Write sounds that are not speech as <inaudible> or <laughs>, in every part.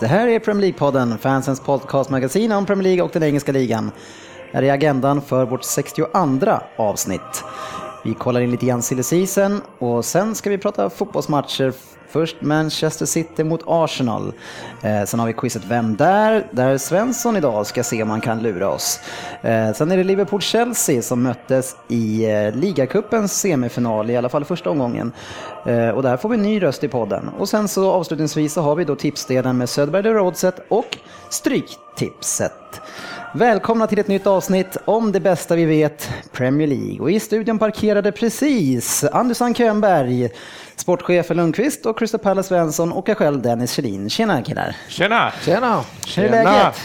Det här är Premier League-podden, fansens podcastmagasin om Premier League och den engelska ligan. Här är agendan för vårt 62 avsnitt. Vi kollar in lite grann silly season och sen ska vi prata fotbollsmatcher. Först Manchester City mot Arsenal. Eh, sen har vi quizet Vem där? Där Svensson idag ska se om han kan lura oss. Eh, sen är det Liverpool-Chelsea som möttes i eh, ligacupens semifinal, i alla fall första omgången. Eh, och där får vi en ny röst i podden. Och sen så avslutningsvis så har vi då tipsdelen med Söderberg The Roadset och Stryktipset. Välkomna till ett nytt avsnitt om det bästa vi vet, Premier League. Och i studion parkerade precis Andersson Könberg, sportchefen Lundqvist och Crystal Palace Svensson och jag själv Dennis Kjellin. Tjena killar! Tjena! Tjena! Hur är läget?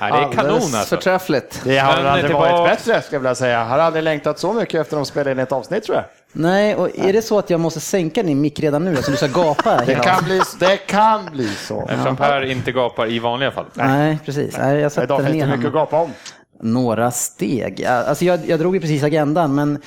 Ja, det är kanon alltså. förträffligt. Det Men aldrig varit bättre, skulle jag vilja säga. Jag har aldrig längtat så mycket efter att de spelade in ett avsnitt, tror jag. Nej, och är det så att jag måste sänka din mick redan nu så du ska gapa? Det kan bli, det kan bli så. Eftersom Per inte gapar i vanliga fall. Nej, precis. Nej, jag Idag finns det mycket att gapa om. några steg. Alltså jag, jag drog ju precis agendan, men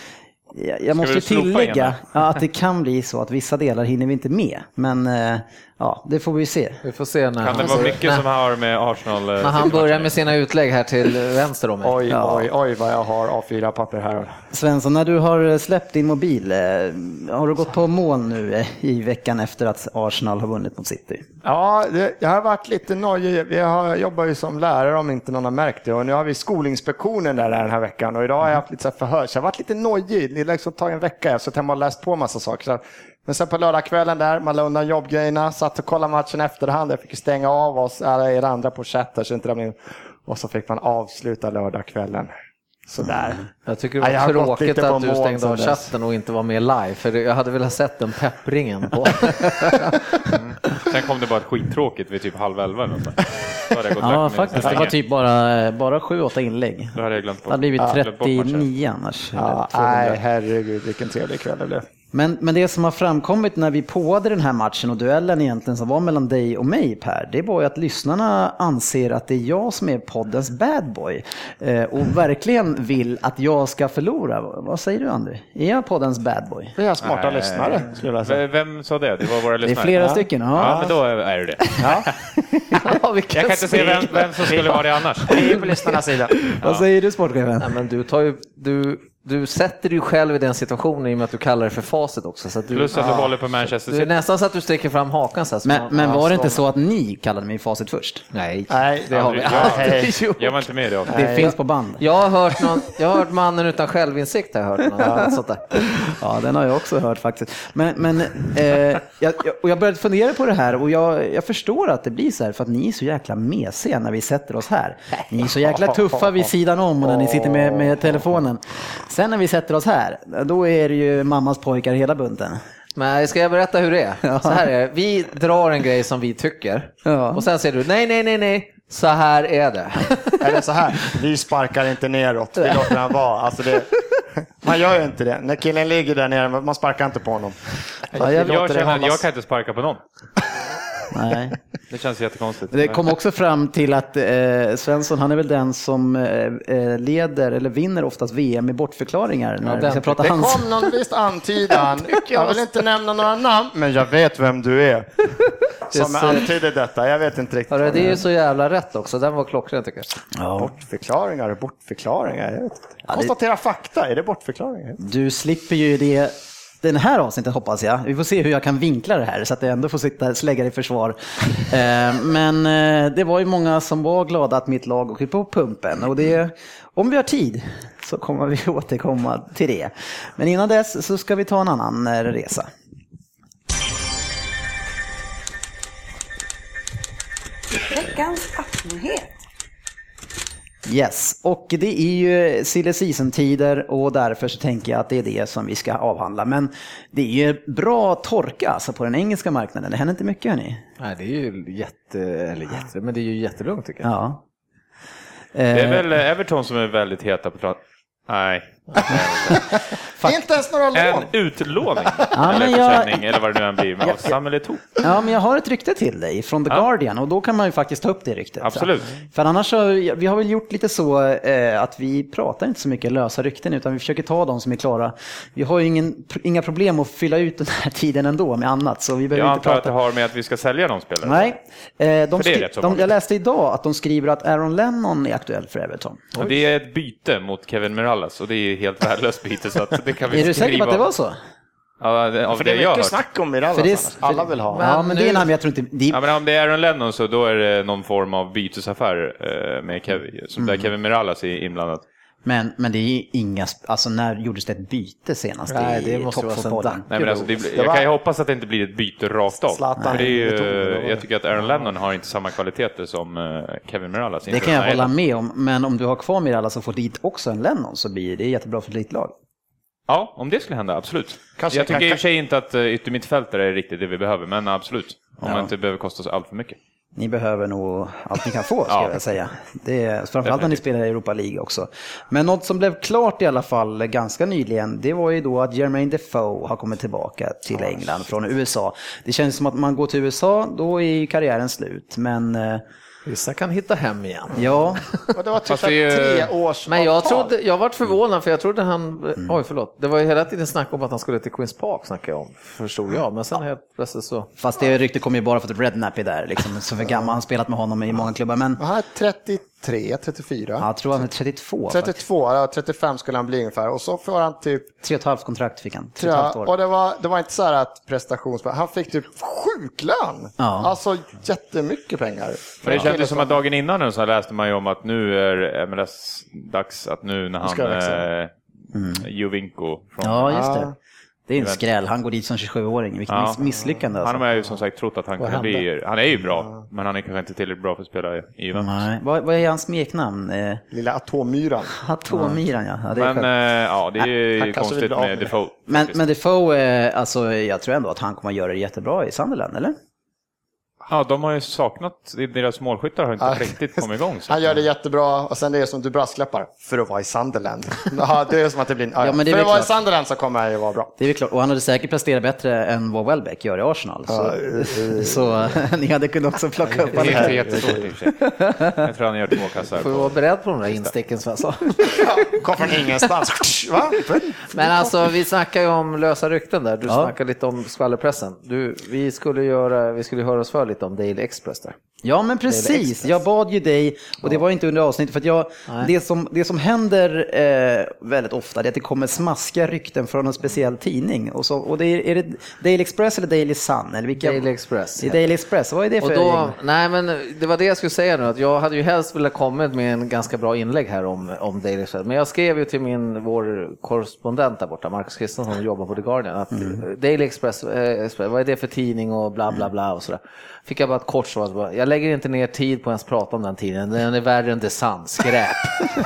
jag, jag måste tillägga att det kan bli så att vissa delar hinner vi inte med. Men eh, ja, det får vi se. Vi får se när, Kan det vara mycket när, som har med Arsenal... eh, när han börjar med sina utlägg här till vänster om mig. Oj, Ja. oj, oj vad jag har A4-papper här. Svensson, när du har släppt din mobil, eh, har du gått på mål nu eh, i veckan efter att Arsenal har vunnit mot City? Ja, det, jag har varit lite nojig. Vi har, jag jobbar ju som lärare om inte någon har märkt det och nu har vi Skolinspektionen där den här veckan och idag har jag haft lite förhör så jag har varit lite nojig. Det har liksom tagit en vecka, jag har suttit hemma och läst på massa saker. Så, men sen på lördagskvällen där, man la undan jobbgrejerna, satt och kollade matchen efterhand. Jag fick stänga av oss, alla er andra på chatten så inte ramlade in. Och så fick man avsluta lördagskvällen. Sådär. Jag tycker Ja, det var gått tråkigt att du stängde av chatten och inte var med live, för jag hade velat sett den peppringen på. <laughs> Sen kom det bara ett skittråkigt vid typ halv elva eller något Ja, faktiskt. Det var typ bara, bara 7-8 inlägg. Då hade jag glömt Det bort. hade blivit glömt bort matchen. 39 annars. Ja, 200. nej, herregud vilken trevlig kväll det blev. Men, men det som har framkommit när vi påade den här matchen och duellen egentligen som var mellan dig och mig Per, det var ju att lyssnarna anser att det är jag som är poddens bad boy eh, och verkligen vill att jag ska förlora. Vad säger du André? Är jag poddens bad boy? Vi har smarta Nej. lyssnare, skulle jag säga. Vem sa det? Det var våra Det är lyssnare? flera ja. stycken. Ja, Ja. men då är är det. Ja, ja, <laughs> Jag kan inte se vem, vem som skulle vara det annars. vi är på lyssnarnas sida. Vad säger du sportchefen? Nej, men du, tar ju, du, du sätter dig själv i den situationen i och med att du kallar det för facit också. Så att du, Plus att du håller på Manchester du är City. nästan så att du sträcker fram hakan så här, så Men, man- men ja, var det inte så att ni kallade mig facit först? Nej, Nej, det har vi aldrig. <laughs> Nej. gjort. Jag var inte med i det. Det finns på band. Jag har hört, någon, jag har hört mannen utan självinsikt. Har jag hört något sånt där. Ja, den har jag också hört faktiskt. Men, men eh, jag, jag- och jag började fundera på det här och jag, jag förstår att det blir så här för att ni är så jäkla mesiga när vi sätter oss här. Ni är så jäkla tuffa vid sidan om och när ni sitter med, med telefonen. Sen när vi sätter oss här, då är det ju mammas pojkar hela bunten. Men ska jag berätta hur det är? Så här är det. Vi drar en grej som vi tycker Ja. och sen säger du nej, nej, nej, nej. Så här är det. <laughs> Eller så här, vi sparkar inte neråt, vi låter han vara. Alltså det, man gör ju inte det. När killen ligger där nere, man sparkar inte på honom. Ja, jag, Jag känner jag kan inte sparka på någon. Nej. Det känns jättekonstigt. Det kom också fram till att eh, Svensson, han är väl den som eh, eh, leder eller vinner oftast VM i bortförklaringar när vi ska prata Det hans. kom någon visst antydan. <laughs> Jag vill inte nämna några namn, men jag vet vem du är. <laughs> Som ser- antyder detta. Jag vet inte riktigt. Hörru, det är ju så jävla rätt också. Den var klockren tycker jag. Ja. Bortförklaringar och bortförklaringar. Jag vet inte. Konstatera fakta, är det bortförklaringar? Du slipper ju det den här avsnittet hoppas jag. Vi får se hur jag kan vinkla det här så att jag ändå får sitta slägga i försvar. Eh, men eh, det var ju många som var glada att mitt lag åker på pumpen och det, om vi har tid så kommer vi <laughs> återkomma till det. Men innan dess så ska vi ta en annan eh, resa. Veckans appnyhet. Yes, och det är ju silly season-tider och därför så tänker jag att det är det som vi ska avhandla. Men det är ju bra torka alltså på den engelska marknaden. Det händer inte mycket hörni. Nej, det är ju jätte, eller jätte, men det är ju jättelugnt tycker jag. Ja. Det är Eh, väl Everton som är väldigt heta på plan. Nej. Inte ens några En lån. utlåning, Ja, eller jag- försäljning, eller vad det nu än blir, av Samuel Eto'o. Ja, men jag har ett rykte till dig från The Ja. Guardian och då kan man ju faktiskt ta upp det ryktet. Absolut. För annars så, vi har väl gjort lite så eh, att vi pratar inte så mycket lösa rykten utan vi försöker ta de som är klara. Vi har ju ingen, inga problem att fylla ut den här <laughs> tiden ändå med annat så vi behöver Jag inte antar att prata. det har med att vi ska sälja de spelare. Nej, eh, de För det är rätt så de, jag läste idag att de skriver att Aaron Lennon är aktuell för Everton. Och det är ett byte mot Kevin Mirallas och det är helt värdelöst byte så att det kan vi Är du säker på att det var så? Ja, det- av För det det är mycket snack om Mirallas För det är- annars. Alla vill ha. ja, men det är en men jag tror inte... Det, Ja, men om det är Aaron Lennon så då är det någon form av bytesaffär eh, med Kevin, som Mm. där Kevin Mirallas är inblandad. Men, men det är inga... Alltså när gjordes det ett byte senast Nej, i det måste vara sedan? Nej, men alltså, det, blir- Det jag var- kan ju hoppas att det inte blir ett byte rakt av. Zlatan det är ju, jag tycker att Aaron Lennon har inte samma kvaliteter som eh, Kevin Mirallas. Det kan jag hålla med om, men om du har kvar Mirallas och får dit också en Lennon så blir det jättebra för ditt lag. Ja, om det skulle hända, absolut. Kanske- jag tycker i och för sig inte att uh, yttermittfältare är riktigt det vi behöver, men absolut. Om Ja. man inte behöver kosta så allt för mycket. Ni behöver nog allt ni kan få, ska Ja. jag säga. Det är, framförallt när ni spelar i Europa League också. Men något som blev klart i alla fall ganska nyligen, det var ju då att Jermaine Defoe har kommit tillbaka till England från USA. Det känns som att man går till USA, då är karriären slut. Men eh, Vissa kan hitta hem igen. ja, Och det var typ det tre års Men jag, trodde, jag varit förvånad för jag trodde han, Mm. oj förlåt, det var ju hela tiden snack om att han skulle till Queens Park snackade jag om, förstod jag, men sen helt plötsligt så. fast det ryktet kommer ju bara för att Redknapp är där. Liksom. Så för gammal, han spelat med honom i många klubbar. Men Han är 33, 34. jag tror han är 32. faktiskt. 32, ja, 35 skulle han bli ungefär. Och så får han typ Tre och ett halvt kontrakt fick han. Tre Tror och ett jag. halvt år. Och det var, det var inte så här att prestationspengar, han fick typ sjuklön. Ja. Alltså jättemycket pengar. För det kändes som att dagen innan så läste man ju om att nu är MLS dags att nu när han, växa. eh, Jovinko från Ja, just Ja. det. Det är en skräll. Han går dit som 27-åring. Vilket Ja. miss- misslyckande alltså. Han har ju som sagt trott att han Vad hände? bli, han är ju bra, men han är kanske inte tillräckligt bra för att spela i Juventus. Nej. Vad, vad är hans smeknamn? Eh, Lilla atommyran. Atommyran ja. ja det är Men skönt. eh, ja, det är ju vill konstigt med. Defoe. Men, men Defoe, eh, alltså, jag tror ändå att han kommer att göra det jättebra i Sunderland, eller? Ja, de har ju saknat, deras målskyttar har inte Ja. riktigt kommit igång. Så. Han gör det jättebra och sen det är som du brasklappar, för att vara i Sunderland. <laughs> ja, det är som att det blir en, ja, Ja, men det är För att vara i. Sunderland så kommer han ju vara bra. Det är väl klart. Och han hade säkert presterat bättre än vad Welbeck gör i Arsenal. Så, <laughs> så <laughs> ni hade kunnat också plocka upp Det honom. är inte jättestort i och för sig. Jag tror han gör två kassar. Får vi vara beredd på de där insticken Svensson. Ja, kom från ingenstans. Va? Men alltså vi snackar ju om lösa rykten där, du Ja. snackar lite om skvallerpressen. Du, vi skulle göra, vi skulle höra oss för lite om Daily Express där. Ja men precis, jag bad ju dig, och det var inte under avsnittet, för att jag, Nej. det, som, det som händer eh, väldigt ofta är att det kommer smaskiga rykten från en speciell tidning. Och, så, och det är, är det Daily Express eller Daily Sun? Eller vilka? Daily Express. Det är Daily Express, vad är det för Och då, nej men det var det jag skulle säga nu, att jag hade ju helst velat komma med en ganska bra inlägg här om, om Daily Express. Men jag skrev ju till min, vår korrespondent där borta, Marcus Kristensson som jobbar på The Guardian, att Mm. Daily Express, eh, Express, vad är det för tidning och bla bla bla och sådär. Fick jag bara ett kort svar, jag lägger inte ner tid på att ens prata om den tidningen, den är värre än The Sun, skräp. <laughs>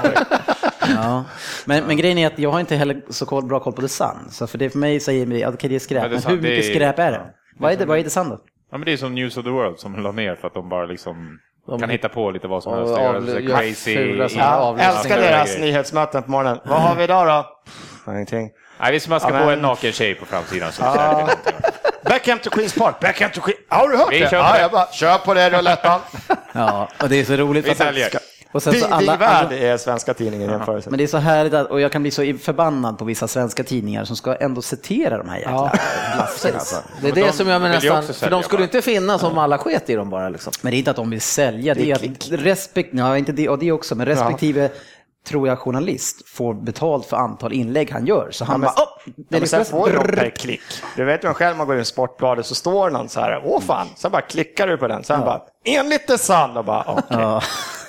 Ja. Men, men grejen är att jag har inte heller så koll, bra koll på The Sun. Så för det för mig säger mig, okej det är skräp, Men men hur mycket det är- skräp är det? ja. Vad är det, vad är då? Ja, men det är som News of the World som la ner för att de bara liksom De- kan hitta på lite vad som helst. och göra av- så här gör crazy. fula Ja, älskar deras nyhetsmöten på morgonen. Vad har vi idag då? Pff, Ingenting. Nej, vi smaskar Ja, på men- en naken tjej på framsidan. Så Ja. Det är. Beckham to Queens Park, Beckham to Queens... Har du hört Vi det? kör på Ja, det. jag bara, kör på det roulettan. <laughs> Ja, och det är så roligt. Vi säljer. Och sen så Dig alla, värld är svenska tidningen i jämförelse. men det är så härligt att, och jag kan bli så förbannad på vissa svenska tidningar som ska ändå citera de här jäkla blaskorna. Alltså. Det är det de som jag menar nästan, för de skulle bara. inte finnas om alla sket i dem bara liksom. Men det är inte att de vill sälja, det är, att respekt, ja, inte det, och det också, men respektive tror jag journalist får betalt för antal inlägg han gör. Så han men- bara, oh, Ja, men sen får de per klick. Du vet ju själv, man går in i Sportbladet så står någon så här, åh fan, sen bara klickar du på den, sen bara, enligt det sann, och bara, okej. Ja.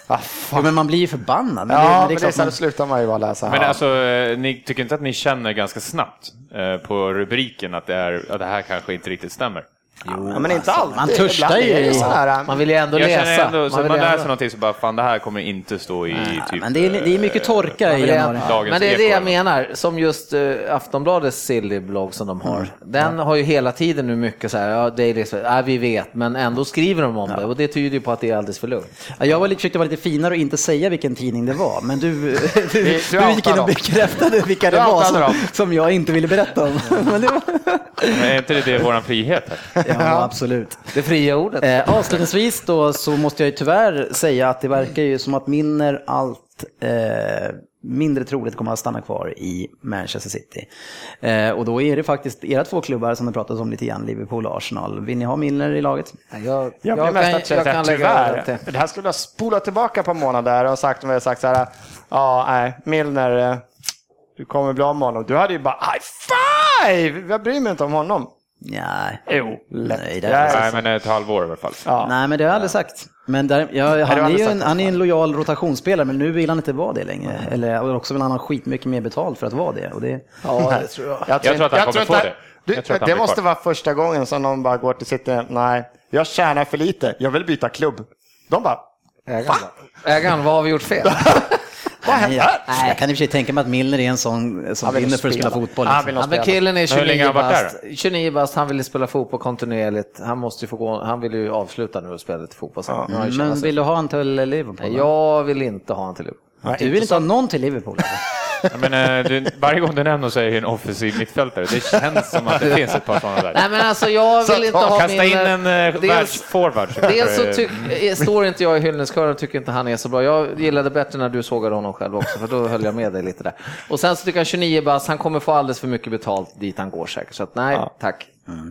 Ah, Jo, men man blir ju förbannad. Men Ja, det, men men det är det är så man, slutar man ju bara läsa. Men Ja. alltså, eh, ni tycker inte att ni känner ganska snabbt eh, på rubriken att det, är, att det här kanske inte riktigt stämmer? Ja, men inte alltid. man törstar ju är det i- så här, Man vill ju ändå Jag läsa. ändå, så man ju läser ändå- någonting så bara, fan det här kommer inte stå i typ... Men det är, det är mycket torka i januari. Men det är det jag menar, som just uh, Aftonbladets silly-blogg som de har. Den har ju hela tiden nu mycket så här, ja, Daily, så- ja, vi vet, men ändå skriver de om det och det tyder ju på att det är alldeles för lugnt. Ja, Jag var lite, försökte vara lite finare och inte säga vilken tidning det var, men du, du, du, du gick in och bekräftade vilka det var som, som jag inte ville berätta om. Men det var, Men är inte det, våran frihet? Här? Ja, absolut. Det fria ordet. Eh, avslutningsvis då så måste jag ju tyvärr säga att det verkar ju som att Minner allt eh, mindre troligt kommer att stanna kvar i Manchester City. Eh, och då är det faktiskt era två klubbar som det pratas om lite grann, Liverpool och Arsenal. Vill ni ha Milner i laget? Jag, Jag blir kan, mest jag att säga kan att lägga till. Det här skulle jag spola tillbaka på månader och sagt om jag sagt så här. Ja, nej, Milner, eh, du kommer bli av med honom. Du hade ju bara high five! Jag bryr mig inte om honom. Nej. Jo, lätt. Nej, det Jag är- Nej, men ett halvår i alla fall. Ja. Nej, men det har jag aldrig sagt. Men där, ja, han, är ju sagt en, han är en lojal rotationsspelare, men nu vill han inte vara det längre. Eller och också vill han ha skitmycket mer betalt för att vara det. Och det Ja, det <laughs> tror jag. Jag tror att han kommer inte- få det. Du, Jag tror att det måste kvar. vara första gången som någon bara går till City. Nej, jag tjänar för lite. Jag vill byta klubb. De bara, Ägaren, ägaren, vad har vi gjort fel? <laughs> <laughs> vad händer? Nej, jag kan i och för sig tänka mig att Milner är en sån som Han vill vinner för att spela fotboll. Han Liksom. vill Ja, nog men spela. killen är Men hur länge 29 har han varit bast. 29 bast, han vill spela fotboll kontinuerligt. Han måste ju få gå, han vill ju avsluta nu och spela lite fotboll sen. Han ju Men vill du ha han till Liverpool? då? Jag vill inte ha han till Liverpool. Nej, Du vill inte ha någon till Liverpool? Jag menar, du, varje gång du nämner så är det en offensiv mittfältare. Det känns som att det finns ett par sådana där. Nej men alltså jag Så vill inte ha Kasta min... in en eh, världsforward. så dels så tyck, eh, står inte jag i hyllningskören och tycker inte han är så bra. Jag gillade bättre när du sågade honom själv också, för då höll jag med dig lite där. Och sen så tycker jag 29 bast, han kommer få alldeles för mycket betalt dit han går säkert. Så att nej, tack.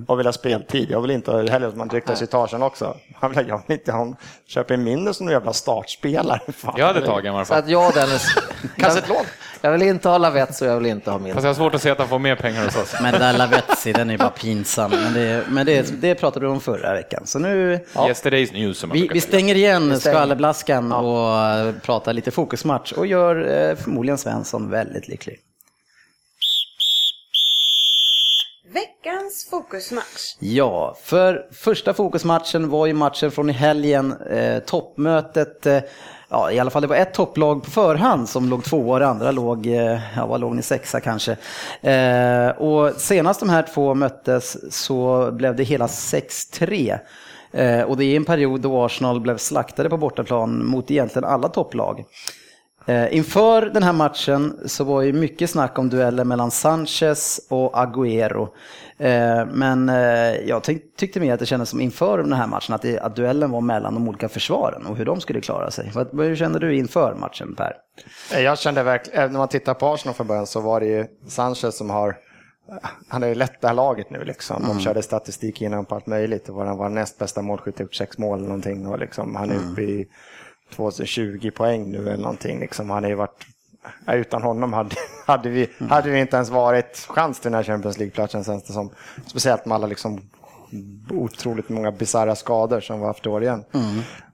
Och vill ha speltid. Jag vill inte heller att man ryktas i etagen också. Han vill, jag vill inte ha köpa in mindre som en jävla startspelare. Fan. Jag hade tagit honom i alla Så fall. att jag Dennis... <laughs> Kanske ett lån. Jag vill inte ha Lavett så jag vill inte ha min. Fast jag har svårt att se att han får mer pengar hos oss. Men den där Lavetzi, den är bara pinsam. Men, det, men det, det pratade du om förra veckan. Så nu, Yesterday's news som man vi, vi stänger igen skvallerblaskan och eh, pratar lite fokusmatch och gör eh, förmodligen Svensson väldigt lycklig. Veckans fokusmatch. Ja, för första fokusmatchen var ju matchen från i helgen, eh, toppmötet. Eh, ja, i alla fall det var ett topplag på förhand som låg tvåa och det andra låg, eh, ja vad låg ni, sexa kanske. Eh, och senast de här två möttes så blev det hela 6-3. Eh, och det är en period då Arsenal blev slaktade på bortaplan mot egentligen alla topplag. Eh, inför den här matchen så var ju mycket snack om dueller mellan Sanchez och Agüero. Eh, men eh, jag tyck- tyckte mer att det kändes som inför den här matchen att, det, att duellen var mellan de olika försvaren och hur de skulle klara sig. Hur kände du inför matchen Per? Jag kände verkligen, när man tittar på Arsenal från början så var det ju Sanchez som har han har ju lett det här laget nu liksom. De körde statistik innan på allt möjligt. Det var, han var näst bästa målskytt, gjort sex mål eller någonting. Och liksom, han är uppe i 2020 poäng nu eller någonting. Liksom. Han har ju varit, utan honom hade, <laughs> hade, vi, hade vi inte ens varit chans till den här Champions League-platsen känns det som. Speciellt med alla liksom otroligt många bisarra skador som vi har haft i år igen.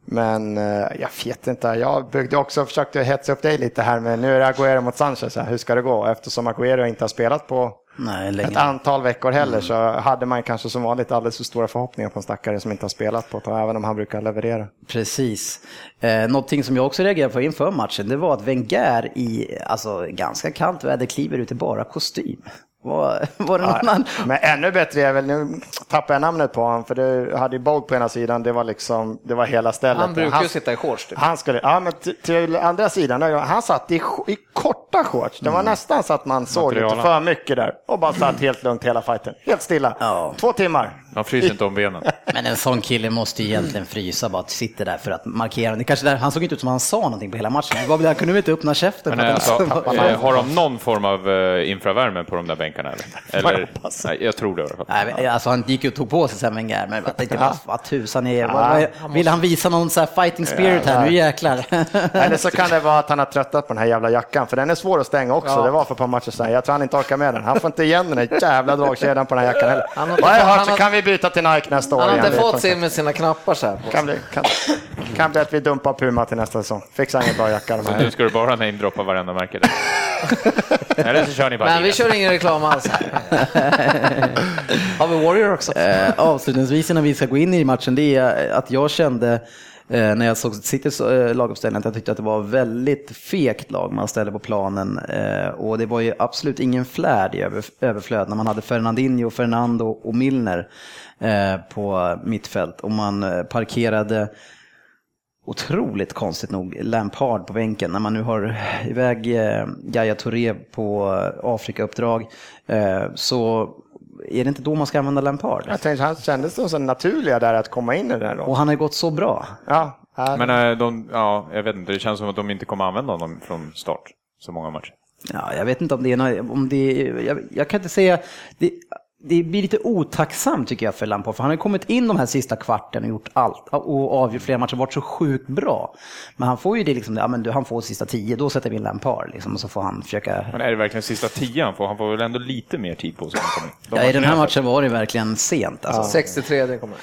Men eh, jag vet inte, jag byggde också, försökte hetsa upp dig lite här, men nu är det Agüero mot Sanchez, här. hur ska det gå? Eftersom Agüero inte har spelat på Nej, ett antal veckor heller så hade man kanske som vanligt alldeles för stora förhoppningar på en stackare som inte har spelat på ett även om han brukar leverera. Precis. Eh, någonting som jag också reagerade på inför matchen, det var att Wenger i alltså, ganska kallt väder kliver ut i bara kostym. Var, var det någon annan? Men ännu bättre är väl, nu tappar jag namnet på honom, för du hade ju Bolt på ena sidan, det var liksom, det var hela stället. Han brukar ju sitta i shorts typ. Han skulle, ja men till, till andra sidan, han satt i, i korta shorts. Det var Mm. nästan så att man såg lite för mycket där. Och bara satt helt lugnt hela fighten. Helt stilla. Ja. Två timmar. Man fryser inte om benen. <laughs> Men en sån kille måste ju egentligen frysa, bara sitter där för att markera. Det kanske där, han såg inte ut som han sa någonting på hela matchen. Det var väl- Han kunde väl inte öppna käften. Men alltså, han- <laughs> har de någon form av eh, infravärme på de där bänkarna? Eller? eller nej, jag tror det. Nej, alltså han gick ju och tog på sig sen Wenger, men jag tänkte vad, vad tusan är vad, vad, Vill han visa någon så här fighting spirit här? Nu jäklar. <laughs> Eller så kan det vara att han har tröttat på den här jävla jackan, för den är svår att stänga också. Det var för ett par matcher sedan. Jag tror han inte orkar med den. Han får inte igen den där jävla dragkedjan på den här jackan heller. Han har Vad jag har hört han så har- kan vi byta till Nike nästa år Han har igen. inte Det fått se med sina knappar så här. på. Kan bli, kan, kan bli att vi dumpar Puma till nästa säsong. Fixar ingen bra jacka här. nu ska du bara namedroppa varenda märke där. Eller så kör ni bara Men vi kör ingen reklam alls. <laughs> Har vi Warrior också? Eh, avslutningsvis innan vi ska gå in i matchen, det är att jag kände eh, när jag såg Citys eh, laguppställning att jag tyckte att det var väldigt fegt lag man ställde på planen. Eh, och det var ju absolut ingen flärd i över, överflöd när man hade Fernandinho, Fernando och Milner eh, på mittfält. Och man eh, parkerade otroligt konstigt nog Lampard på bänken när man nu har iväg eh, Gaia Touré på eh, Afrikauppdrag. Eh, så är det inte då man ska använda Lampard? Jag tänkte, han kändes som så naturliga där att komma in i den Och rollen. han har gått så bra. Ja, ja. Men de, ja, jag vet inte, det känns som att de inte kommer använda honom från start så många matcher. Ja, jag vet inte om det är, nå- om det är jag, jag kan inte säga, det, det blir lite otacksamt tycker jag för Lampard, för han har kommit in de här sista kvarten och gjort allt och avgjort flera matcher, varit så sjukt bra. Men han får ju det liksom, ja men du, han får sista tio, då sätter vi in Lampard liksom, och så får han försöka Men är det verkligen sista tio han får? Han får väl ändå lite mer tid på sig. De Ja, I den här matchen var det verkligen sent. Alltså. 63 det kommer.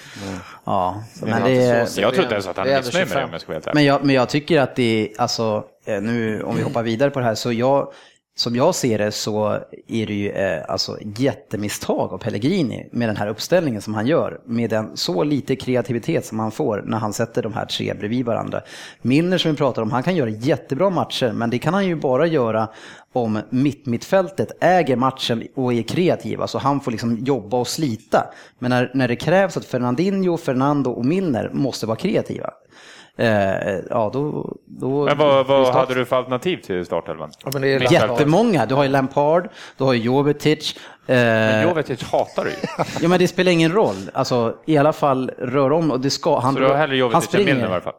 Ja, men, jag har det, inte så- Jag tror inte ens att han är missnöjd med det 25. om jag ska vara helt ärlig. men, jag, men jag tycker att det är, alltså, eh, nu om vi hoppar vidare på det här, så jag, som jag ser det så är det ju eh, alltså, jättemisstag av Pellegrini med den här uppställningen som han gör. Med den så lite kreativitet som han får när han sätter de här tre bredvid varandra. Milner som vi pratar om, han kan göra jättebra matcher, men det kan han ju bara göra om mitt-mittfältet äger matchen och är kreativa, så han får liksom jobba och slita. Men när, när det krävs att Fernandinho, Fernando och Milner måste vara kreativa, ja då... då Men vad, vad hade du för alternativ till startelvan? Ja, men det är Jättemånga. Du har ju Lampard, du har ju Jovetic. Men Eh, Jovetic hatar du ju. <laughs> ja men det spelar ingen roll. Alltså i alla fall rör om och det ska. Han, Så du har hellre Jovetic än. Milner i alla fall?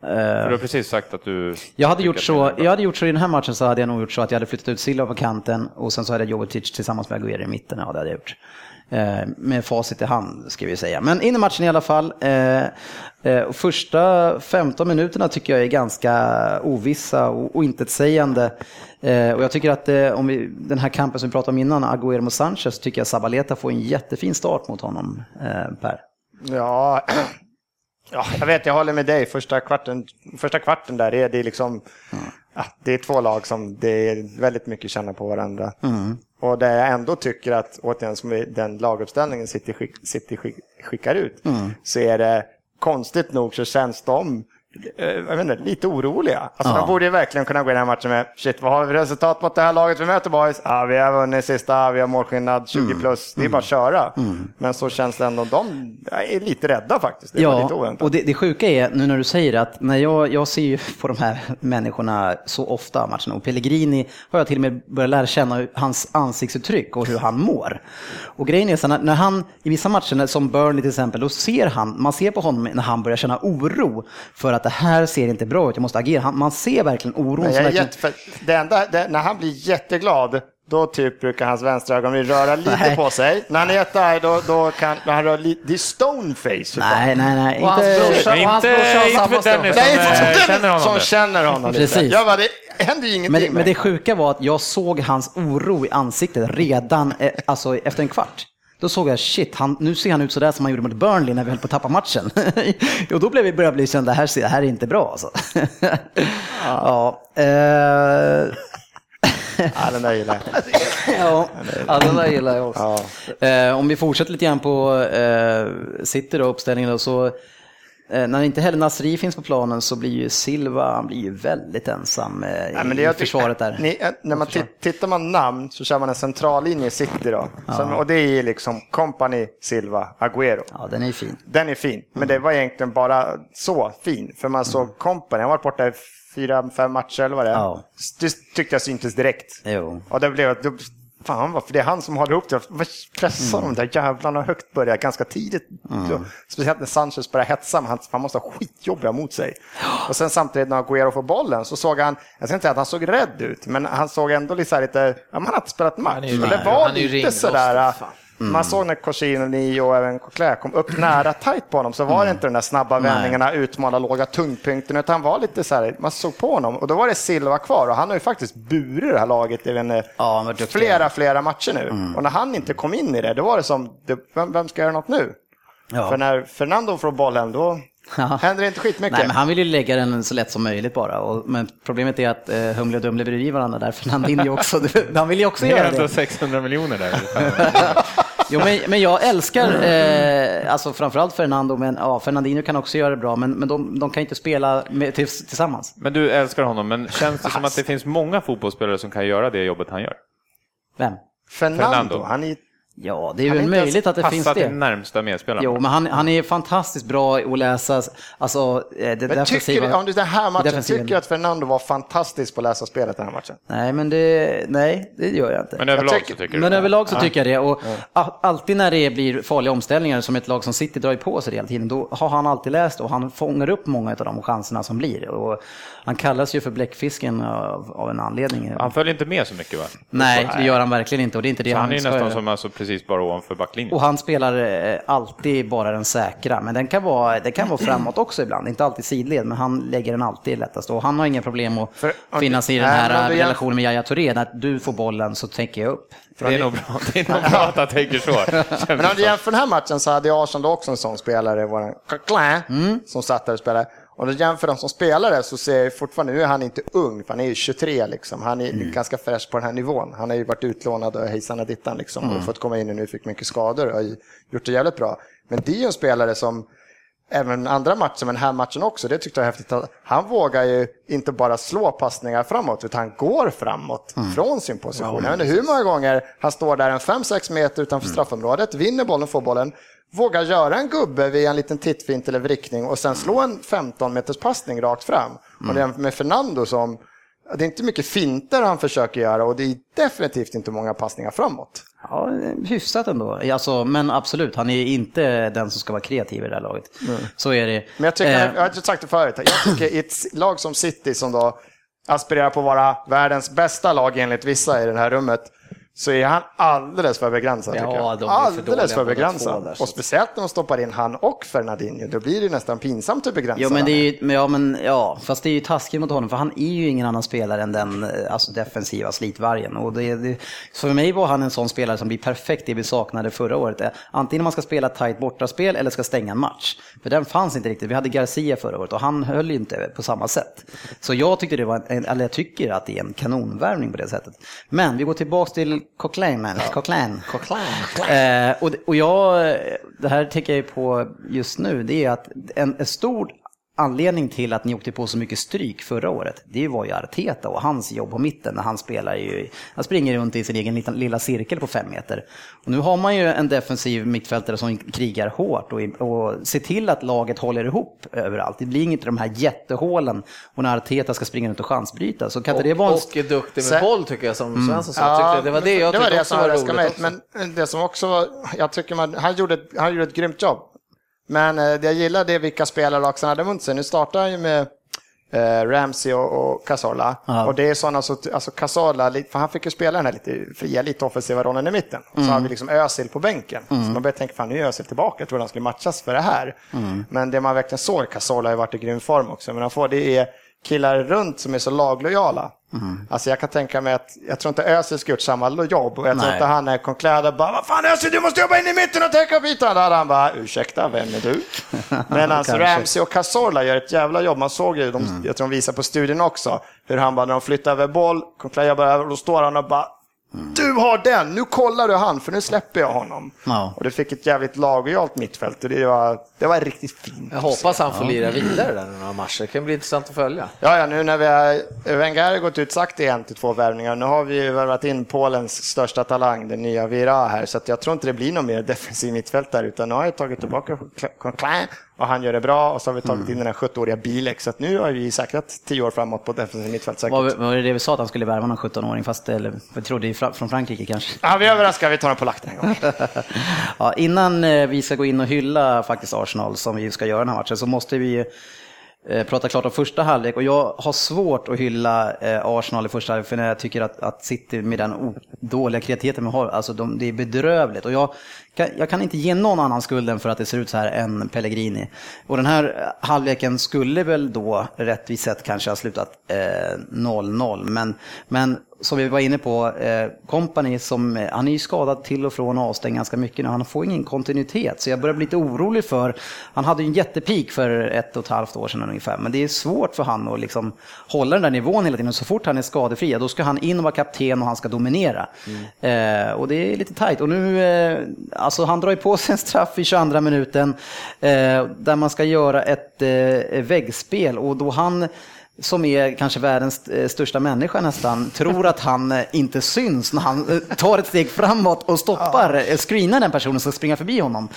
För du har precis sagt att du... Jag hade, gjort så, jag hade gjort så i den här matchen så hade jag nog gjort så att jag hade flyttat ut Silva på kanten och sen så hade jag Jovetic tillsammans med Aguero i mitten. Ja, det hade jag gjort. Eh, med facit i hand ska vi säga. Men in i matchen i alla fall. Eh, eh, och första 15 minuterna tycker jag är ganska ovissa och ointetsägande. Eh, och jag tycker att eh, om vi, den här kampen som vi pratade om innan, Aguero mot Sanchez, tycker jag Sabaleta får en jättefin start mot honom, eh, Per. Ja, <clears throat> ja, jag vet, jag håller med dig. Första kvarten, första kvarten där är det liksom, ja, det är två lag som det är väldigt mycket känna på varandra. Och där jag ändå tycker att, återigen, som den laguppställningen City, skick, City skick, skickar ut, så är det konstigt nog så känns de jag vet inte, lite oroliga. Alltså, Ja. De borde ju verkligen kunna gå i den här matchen med, shit vad har vi resultat mot det här laget vi möter boys? Ja, vi har vunnit sista, vi har målskillnad 20 plus, det är bara att köra. Men så känns det ändå, de är lite rädda faktiskt. Det Ja, och det, det sjuka är nu när du säger att när jag, jag ser ju på de här människorna så ofta matcherna och Pellegrini har jag till och med börjat lära känna hans ansiktsuttryck och hur han mår. Och grejen är så när, när han i vissa matcher, som Burnley till exempel, då ser han, man ser på honom när han börjar känna oro för att det här ser inte bra ut, jag måste agera. Han, man ser verkligen oron. Som jag verkligen, jätte, det enda, det, när han blir jätteglad, då typ brukar hans vänstra ögonbryn röra lite Nej. på sig. När han är jättearg, då, då kan när han rör lite, det är stoneface. nej, nej, nej. Och hans Inte, brorsa, och hans Inte- brorsa inte för Dennis. stund. Nej, som, som, eh, känner honom som känner honom lite. Precis. Jag bara, det händer ju ingenting Men, men det sjuka var att jag såg hans oro i ansiktet redan eh, alltså, efter en kvart. Då såg jag shit, han, nu ser han ut sådär som han gjorde mot Burnley när vi höll på att tappa matchen. <laughs> och då blev vi började bli kända, det här, det här är inte bra alltså. ja. eh, Ja, den där gillar jag. ja. Ja, den där gillar jag också. Ja. Eh, om vi fortsätter lite grann på eh, City då, uppställningen då, så när inte heller Nasri finns på planen så blir ju Silva, han blir ju väldigt ensam eh, Nej, i jag försvaret där. Ni, eh, när man tit- tittar man namn så kör man en centrallinje i City då. Som, och det är liksom Company, Silva, Agüero. Ja, den är ju fin. Den är fin, men det var egentligen bara så fin. För man såg Company, han var borta i fyra, fem matcher eller vad det är. Ja. Det tyckte jag syntes direkt. Jo. Och det blev då, fan varför det är han som håller ihop det. Vad Pressar Mm. de där jävlarna högt börjar ganska tidigt. Då, speciellt när Sanchez börjar hetsa, men han, han måste ha skitjobbiga mot sig. Och sen samtidigt när Agüero får bollen så såg han, jag ska inte säga att han såg rädd ut, men han såg ändå lite så här lite, ja, man har inte spelat match. Han är ju det var han är ju lite sådär, fan. man såg när Corsinoni och även Coquelin kom upp nära tajt på honom så var det inte de där snabba vändningarna, utmana låga tyngdpunkten, utan han var lite så här, man såg på honom och då var det Silva kvar och han har ju faktiskt burit det här laget i en, Ja, flera, flera matcher nu. Och när han inte kom in i det, då var det som, vem, vem ska göra något nu? Ja. För när Fernando får bollen då Ja. händer det inte skitmycket. Nej, men han vill ju lägga den så lätt som möjligt bara. Och, men problemet är att eh, Humle och Dumle bredvid varandra där, Fernandinho också. Han vill ju också <laughs> Det är göra ändå det. 600 miljoner där. <laughs> Jo, men, men jag älskar, eh, alltså framförallt Fernando, men ja, Fernandinho kan också göra det bra, men, men de, de kan inte spela med, tills, tillsammans. Men du älskar honom, men känns det som att det finns många fotbollsspelare som kan göra det jobbet han gör? Vem? Fernando, Fernando. han är Ja, det är Han väl är möjligt att det finns det. närmsta medspelaren. Jo, men han, han är fantastiskt bra att läsa, alltså eh, det Men defensiva. tycker, om du den här matchen, tycker du att Fernando var fantastisk på att läsa spelet den här matchen? Nej, men det, nej, det gör jag inte. Men överlag tycker- så tycker du Men det? överlag så tycker jag det. Och a- alltid när det blir farliga omställningar som ett lag som City drar på sig det hela tiden, då har han alltid läst och han fångar upp många av de chanserna som blir. Och han kallas ju för bläckfisken av, av en anledning. Han följer inte med så mycket va? Nej, det gör han verkligen inte och det är inte det Så han är ju ska nästan som alltså precis bara ovanför backlinjen. Och han spelar eh, alltid bara den säkra, men den kan vara, det kan vara framåt också ibland, inte alltid sidled, men han lägger den alltid lättast. Och han har inga problem att För- finnas i den här relationen med Yahya Touré, när du får bollen så täcker jag upp. Det är nog bra, <laughs> det är nog bra att han tänker så. <laughs> Men om du jämför den här matchen så hade Arsenal också en sån spelare, Coquelin, Mm. som satt där och spelade. Om du jämför dem som spelare så ser jag fortfarande, nu är han inte ung, för han är ju 23 liksom. Han är Mm. ganska fräsch på den här nivån. Han har ju varit utlånad och hejsan och dittan liksom Mm. och fått komma in och nu fick mycket skador och har gjort det jävligt bra. Men det är ju en spelare som Även andra matcher, men den här matchen också, det tyckte jag var häftigt. Han vågar ju inte bara slå passningar framåt, utan han går framåt Mm. från sin position. jag vet inte hur många gånger han står där en 5-6 meter utanför Mm. straffområdet, vinner bollen, får bollen, vågar göra en gubbe via en liten tittfint eller vrickning och sen slå en 15 meters passning rakt fram. Och det är med Fernando som, det är inte mycket finter han försöker göra och det är definitivt inte många passningar framåt. Ja, hyfsat ändå. Alltså, men absolut, han är inte den som ska vara kreativ i det här laget. Så är det. Men jag tycker, Eh, jag har sagt det förut, jag tycker i ett lag som City som då aspirerar på att vara världens bästa lag enligt vissa i det här rummet, så är han alldeles för begränsad. Ja, tycker jag. för alldeles för två begränsad. där, och speciellt när de stoppar in han och Fernandinho, då blir det nästan pinsamt hur begränsad Jo, men det är. ju, men ja, men, ja, fast det är ju taskigt mot honom, för han är ju ingen annan spelare än den eh, alltså, defensiva slitvargen. Och det, det, för mig var han en sån spelare som blir perfekt det vi saknade förra året. Eh, Antingen man ska spela tajt bortaspel eller ska stänga en match. För den fanns inte riktigt. Vi hade Garcia förra året och han höll ju inte på samma sätt. Så jag tyckte det var, en, eller jag tycker att det är en kanonvärvning på det sättet. Men vi går tillbaks till Coquelin. eller Coquelin. Eh, och, och jag, det här tänker jag på just nu, det är att en, en stor anledning till att ni åkte på så mycket stryk förra året, det var ju Arteta och hans jobb på mitten när han spelar ju, han springer runt i sin egen lilla, lilla cirkel på fem meter. Och nu har man ju en defensiv mittfältare som krigar hårt och, och ser till att laget håller ihop överallt. Det blir inte de här jättehålen och när Arteta ska springa runt och chansbryta. Så kan inte det vara en... Och är duktig med boll tycker jag som Svensson sa. Ja, Tyckte, det var det jag det var tyckte det också som var roligt. Också. Men det som också var, jag tycker man, han gjorde, han gjorde ett grymt jobb. Men eh, jag gillar det vilka spelare han hade mot sig. Nu startar han ju med eh, Ramsey och, och Cazorla. Ja. Och det är sådana, så, alltså Cazorla, li- för han fick ju spela den här lite fria, lite offensiva rollen i mitten. Och så har vi liksom Özil på bänken. Så man börjar tänka, fan nu är Özil tillbaka, jag trodde han skulle matchas för det här. Men det man verkligen såg, Cazorla har ju varit i grym form också, men han får, det är killar runt som är så laglojala. Alltså jag kan tänka mig att, jag tror inte Özil ska gjort samma jobb och jag tror Nej. inte han är Conclada bara, vad fan Özil du måste jobba in i mitten och täcka upp ytan. Hade han bara, ursäkta, vem är du? <laughs> Men alltså. Ramsey och Cazorla gör ett jävla jobb. Man såg ju, de, jag tror de visar på studien också, hur han bara, när de flyttar över boll, Conclada bara då står han och bara, du har den, nu kollar du han, för nu släpper jag honom. Ja. Och det fick ett jävligt lagjalt mittfält och det var, det var riktigt fint. Jag hoppas han får lira vidare där några matcher. Det kan bli intressant att följa. Ja, ja, nu när vi har, Wenger har gått ut sagt det en till två värvningar. Nu har vi ju värvat in Polens största talang, den nya Vira här, så att jag tror inte det blir någon mer defensiv mittfältare, utan nu har jag tagit tillbaka och han gör det bra och så har vi tagit in den här 70-åriga Bilek, så att nu har vi säkrat tio år framåt på defensiv mittfält säkert. Var, var det det vi sa att han skulle värva någon 17-åring, fast eller, vi trodde Fra- från Frankrike kanske? Ja, vi överraskar, vi tar den på lagt en gång. <laughs> Ja, innan eh, vi ska gå in och hylla faktiskt Arsenal som vi ska göra den här matchen så måste vi ju eh, prata klart om första halvlek och jag har svårt att hylla eh, Arsenal i första halvlek för när jag tycker att, att City med den dåliga kreativiteten de har, alltså de, det är bedrövligt och jag jag kan inte ge någon annan skulden för att det ser ut så här än Pellegrini. Och den här halvleken skulle väl då rättvist sett kanske ha slutat 0-0. men, men som vi var inne på, eh, Company som, eh, han är ju skadad till och från och avstängd ganska mycket nu. Han får ingen kontinuitet. Så jag börjar bli lite orolig för, han hade ju en jättepik för ett och ett halvt år sedan ungefär. Men det är svårt för han att liksom hålla den där nivån hela tiden. Så fort han är skadefri, då ska han in och vara kapten och han ska dominera. Mm. Eh, och det är lite tajt. Och nu, eh, alltså han drar ju på sig en straff i 22 minuten. Eh, där man ska göra ett eh, väggspel. Och då han som är kanske världens eh, största människa nästan, tror att han eh, inte syns när han eh, tar ett steg framåt och stoppar, ja. screenar den personen som springer förbi honom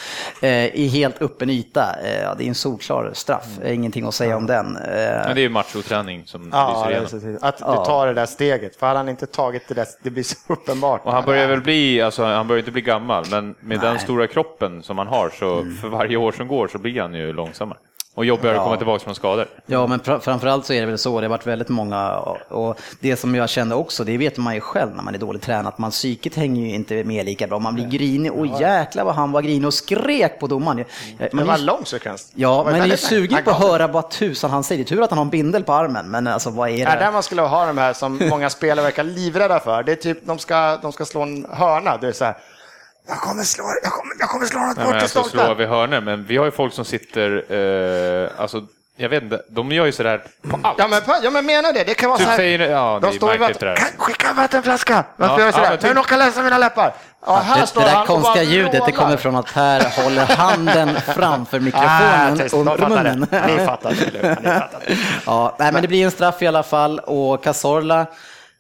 i helt öppen yta. det är en solklar straff, mm. ingenting att säga ja. om den. Men det är ju machoträning som ja, lyser igenom. Att du tar det där steget, för hade han inte tagit det där, det blir så uppenbart. Och han börjar väl bli, alltså han börjar inte bli gammal, men med Nej. den stora kroppen som han har så mm. för varje år som går så blir han ju långsammare. Och jobbigare ja. att komma tillbaka från skador. Ja, men fr framförallt så är det väl så. Det har varit väldigt många och det som jag kände också, det vet man ju själv när man är dåligt tränad, man psyket hänger ju inte med lika bra. Man blir grinig och jäklar vad han var grinig och skrek på domaren. Man det var en lång sekvens. Ja, men jag är sugen på att höra vad tusan han säger. Det är tur att han har en bindel på armen, men alltså vad är det? Ja, där man skulle ha de här som många spelare verkar livrädda för. Det är typ, de ska, de ska slå en hörna. Det är så här, jag kommer slå, jag kommer, jag kommer slå något bort i alltså, slå vid hörnor, men vi har ju folk som sitter, eh, alltså jag vet inte, de gör ju sådär på allt. Ja men, ja, men menar det, det kan vara typ så här. Säger, ja, de står ju kan, skicka en vattenflaska. Varför ja, gör jag sådär? Ja, typ... Nu kan läsa mina läppar. Ja, här det, står det där konstiga ljudet, det kommer från att Per håller handen framför mikrofonen ah, under munnen. Ni fattar, ni fattar. <laughs> ja, nej, men det blir en straff i alla fall och Cazorla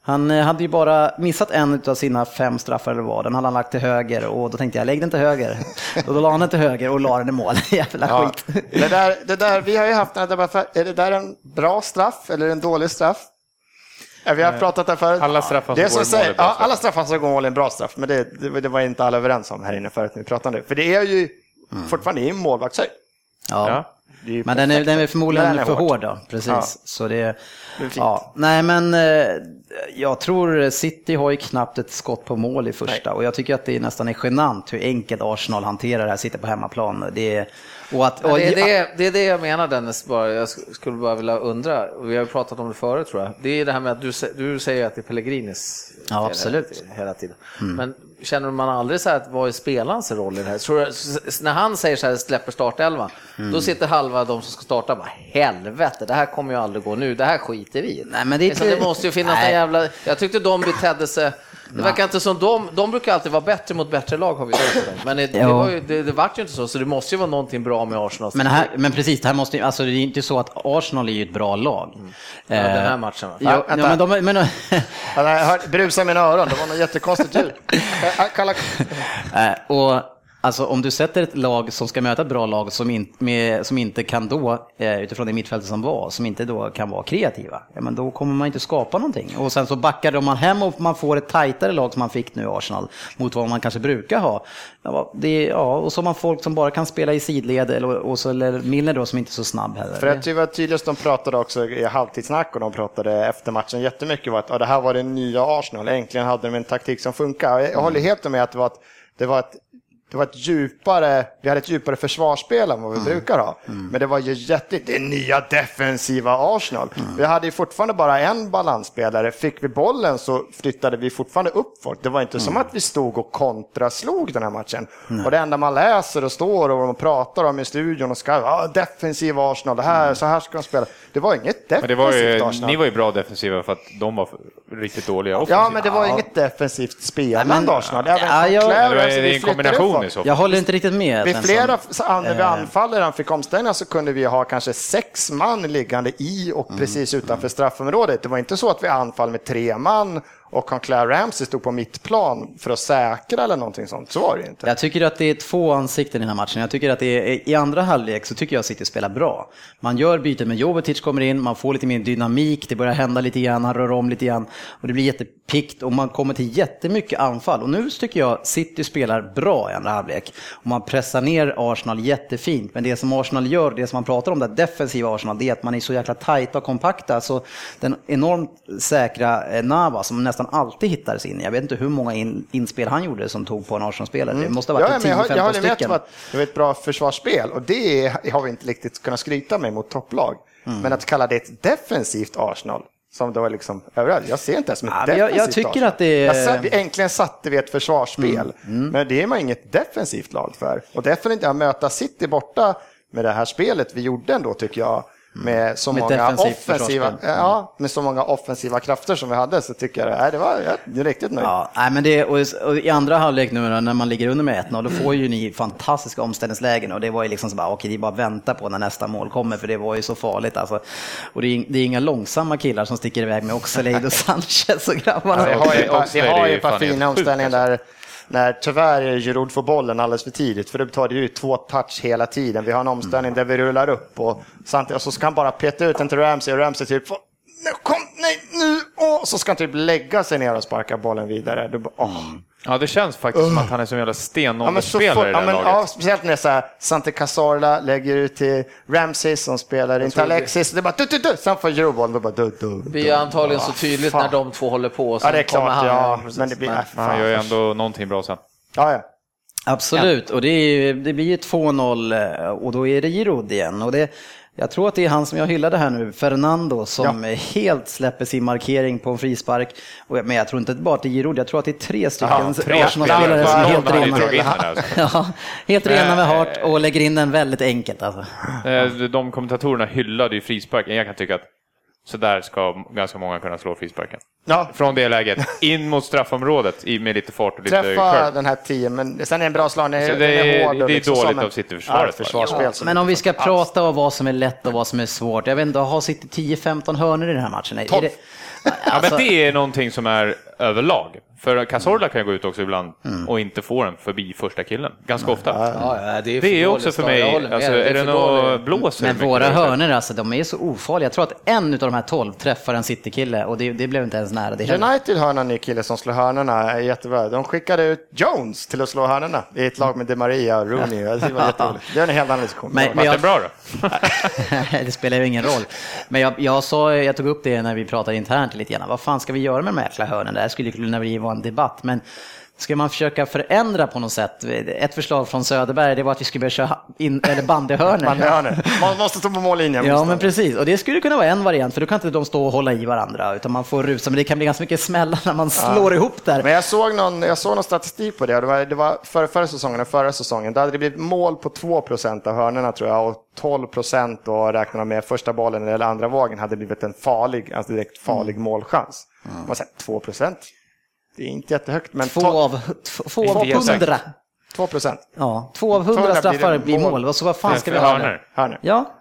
han eh, hade ju bara missat en av sina fem straffar eller vad. Den hade han lagt till höger och då tänkte jag lägg den till höger. <laughs> Och då la han den till höger och la den i mål. <laughs> Jävla ja. skit. Det där, det där, vi har ju haft den här debatten. Är det där en bra straff eller en dålig straff? Ja, vi har pratat där förut. Alla straffar som, som går i mål är bra ja, Alla straffar som går i mål är en bra straff, men det, det, det, var inte alla överens om här inne förut när vi pratade. För det är ju mm. fortfarande i målvaktshöjd. Ja. ja. Men den är, den är förmodligen den är för hård då, precis. Ja. Så det, det ja. Nej men eh, jag tror City har ju knappt ett skott på mål i första Nej. och jag tycker att det nästan är genant hur enkelt Arsenal hanterar det här, sitter på hemmaplan. Det är, och att, och, det, är det, det, är det jag menar Dennis, bara, jag skulle bara vilja undra, vi har pratat om det förut tror jag, det är det här med att du, du säger att det är Pellegrinis ja, absolut. hela tiden. Mm. Men känner man aldrig så här att vad är spelarens roll i det här? Tror, när han säger så här, släpper startelvan, mm. då sitter halva de som ska starta bara helvete, det här kommer ju aldrig gå nu, det här skiter vi i. Nej, men det, inte... det måste ju finnas en jävla, jag tyckte de betedde sig det verkar inte som de, de brukar alltid vara bättre mot bättre lag har vi hört. Men det, det, var ju, det, det vart ju inte så, så det måste ju vara någonting bra med Arsenal. Men, här, men precis, det här måste alltså det är inte så att Arsenal är ju ett bra lag. Mm. Ja, den här matchen va? Ja, ja, men de, men, jag hörde, brusa mina öron, det var något jättekonstigt ljud. <laughs> Kalla... och Alltså om du sätter ett lag som ska möta ett bra lag som, in, med, som inte kan då, eh, utifrån det mittfältet som var, som inte då kan vara kreativa, ja, men då kommer man inte skapa någonting. Och sen så backar man hem och man får ett tajtare lag som man fick nu i Arsenal, mot vad man kanske brukar ha. Ja, det, ja, och så har man folk som bara kan spela i sidled, eller, och så, eller Milner då som inte är så snabb heller. För att det var tydligast de pratade också i halvtidssnack och de pratade efter matchen jättemycket om att ja, det här var det nya Arsenal, äntligen hade de en taktik som funkar. Jag håller helt med att det var ett det var ett djupare, vi hade ett djupare försvarsspel än vad vi mm. brukar ha. Mm. Men det var ju jätte, det nya defensiva Arsenal. Mm. Vi hade ju fortfarande bara en balansspelare. Fick vi bollen så flyttade vi fortfarande upp folk. Det var inte som mm. att vi stod och kontraslog den här matchen. Och det enda man läser och står och pratar om i studion och ska, ah, defensiva Arsenal, det här, mm. så här ska de spela. Det var inget defensivt men det var ju, Arsenal. Ni var ju bra defensiva för att de var riktigt dåliga offensivt. Ja, men det var inget defensivt spelande Arsenal. Även ja, ja, det är en kombination i så fall. Jag håller inte riktigt med. Vid flera, när vi eh. anfallare fick omställningar så kunde vi ha kanske sex man liggande i och mm. precis utanför straffområdet. Det var inte så att vi anfall med tre man och Conclair Ramsey stod på mittplan för att säkra eller någonting sånt. Så var det inte. Jag tycker att det är två ansikten i den här matchen. Jag tycker att det är, i andra halvlek så tycker jag att City spelar bra. Man gör byten med Jovetic kommer in, man får lite mer dynamik, det börjar hända lite grann, han rör om lite grann och det blir jättepikt och man kommer till jättemycket anfall. Och nu tycker jag City spelar bra i andra halvlek. Och man pressar ner Arsenal jättefint. Men det som Arsenal gör, det som man pratar om, det defensiva Arsenal, det är att man är så jäkla tajta och kompakta. Så den enormt säkra eh, Nava som nästan han alltid hittar sig in. Jag vet inte hur många in, inspel han gjorde som tog på en Arsenal-spelare. Det måste ha Ja, varit men jag, jag 10-15 håller med stycken. att det var ett bra försvarsspel och det har vi inte riktigt kunnat skryta med mot topplag. Mm. Men att kalla det ett defensivt Arsenal, som då är liksom överallt, jag ser inte det som ett Ja, men jag- jag defensivt tycker Arsenal. att det är- Jag äntligen satte vi ett försvarsspel, Mm. men det är man inget defensivt lag för. Och definitivt att möta City borta med det här spelet vi gjorde ändå tycker jag, med så Med många offensiva, ja, med så många offensiva krafter som vi hade så tycker jag nej, det var jag är riktigt nöjd. Ja, nej, men det, och, och I andra halvlek nu när man ligger under med 1-0, då får ju ni fantastiska omställningslägen och det var ju liksom så bara, okej, det är bara att vänta på när nästa mål kommer för det var ju så farligt alltså. Och det är, det är inga långsamma killar som sticker iväg med Oxlade och <laughs> Sanchez och grabbarna. Oxlade vi har ju ett par fina omställningar alltså. där när tyvärr Giroud får bollen alldeles för tidigt, för det tar det ju två touch hela tiden. Vi har en omställning där vi rullar upp och, samtidigt, och så ska han bara peta ut den till Ramsey och Ramsey typ nu, kom, nej, nu, åh, så ska han typ lägga sig ner och sparka bollen vidare. Du, åh. Mm. Ja, det känns faktiskt som att han är som en jävla Ja, stenåldersspelare fort, i det ja, men, ja, speciellt när det är så här, Sante Cazorla lägger ut till Ramsey som spelar inte tror det- Alexis. Det är bara du, du, du. Sen får Giroud bollen, då bara du, du, Det blir ju antagligen så tydligt fan. när de två håller på. och Ja, det är klart, han- ja. precis. Men det blir, Men- äh, Men han gör ju fan. ändå någonting bra sen. Ja, ja. Absolut, och det, är, det blir ju 2-0 eh, och då är det Giroud igen. Och det, jag tror att det är han som jag hyllade här nu, Fernando, som helt släpper sin markering på en frispark. Men jag tror inte bara att det är Giroud, jag tror att det är tre stycken Ja, Arsenal-spelare som är helt rena. alltså. Ja, helt rena med hart och lägger in den väldigt enkelt alltså. Eh, De kommentatorerna hyllade ju frisparken. Jag kan tycka att så där ska ganska många kunna slå frisparken. ja. Från det läget, in mot straffområdet i- med lite fart och lite träffa curve. den här tio, men sen är det en bra. Så Den det är- hård det är liksom dåligt som en- av City-försvaret Ja, Men om vi ska prata om vad som är lätt och vad som är svårt. Jag vet inte, har City 10-15 hörnor i den här matchen? Är 12. det- Ja, Alltså- men det är någonting som är överlag. För Cazorla kan ju gå ut också ibland Mm. och inte få den förbi första killen. Ganska ofta. Ja, det är, Det är också för mig, alltså, dig. är det för något blåser Men våra hörnor alltså, de är så ofarliga. Jag tror att en av de här 12 träffar en City-kille och det, det blev inte ens nära det. United har en ny kille som slår hörnorna, är jättebra. De skickade ut Jones till att slå hörnorna i ett lag med Di Maria och Rooney. Det var jätteroligt. Det är en helt annan diskussion. Men- men jag- det bra då? <laughs> det spelar ju ingen roll. Men jag, jag, sa, jag tog upp det när vi pratade internt lite grann. Vad fan ska vi göra med de här jäkla hörnen? Det här skulle kunna bli en debatt. Men ska man försöka förändra på något sätt? Ett förslag från Söderberg det var att vi skulle börja köra in, eller bandyhörnor. Man, hörnor. Man måste stå på mållinjen. Ja, men man. precis. Och det skulle kunna vara en variant, för då kan inte de stå och hålla i varandra, utan man får rusa. Men det kan bli ganska mycket smällar när man slår ihop där. Men jag såg, någon, jag såg någon statistik på det. Det var, det var förra, förra säsongen och förra säsongen. Då hade det blivit mål på 2 procent av hörnorna tror jag. Och 12 procent då räknar de med första bollen eller andra vågen hade blivit en farlig, alltså direkt farlig målchans. Man säger 2 procent. Det är inte jättehögt, men Två av, två, av hundra. 2 procent. Ja, två av hundra blir straffar blir mål. Och så vad fan ska vi ha? hörnor. Hörnor. Ja,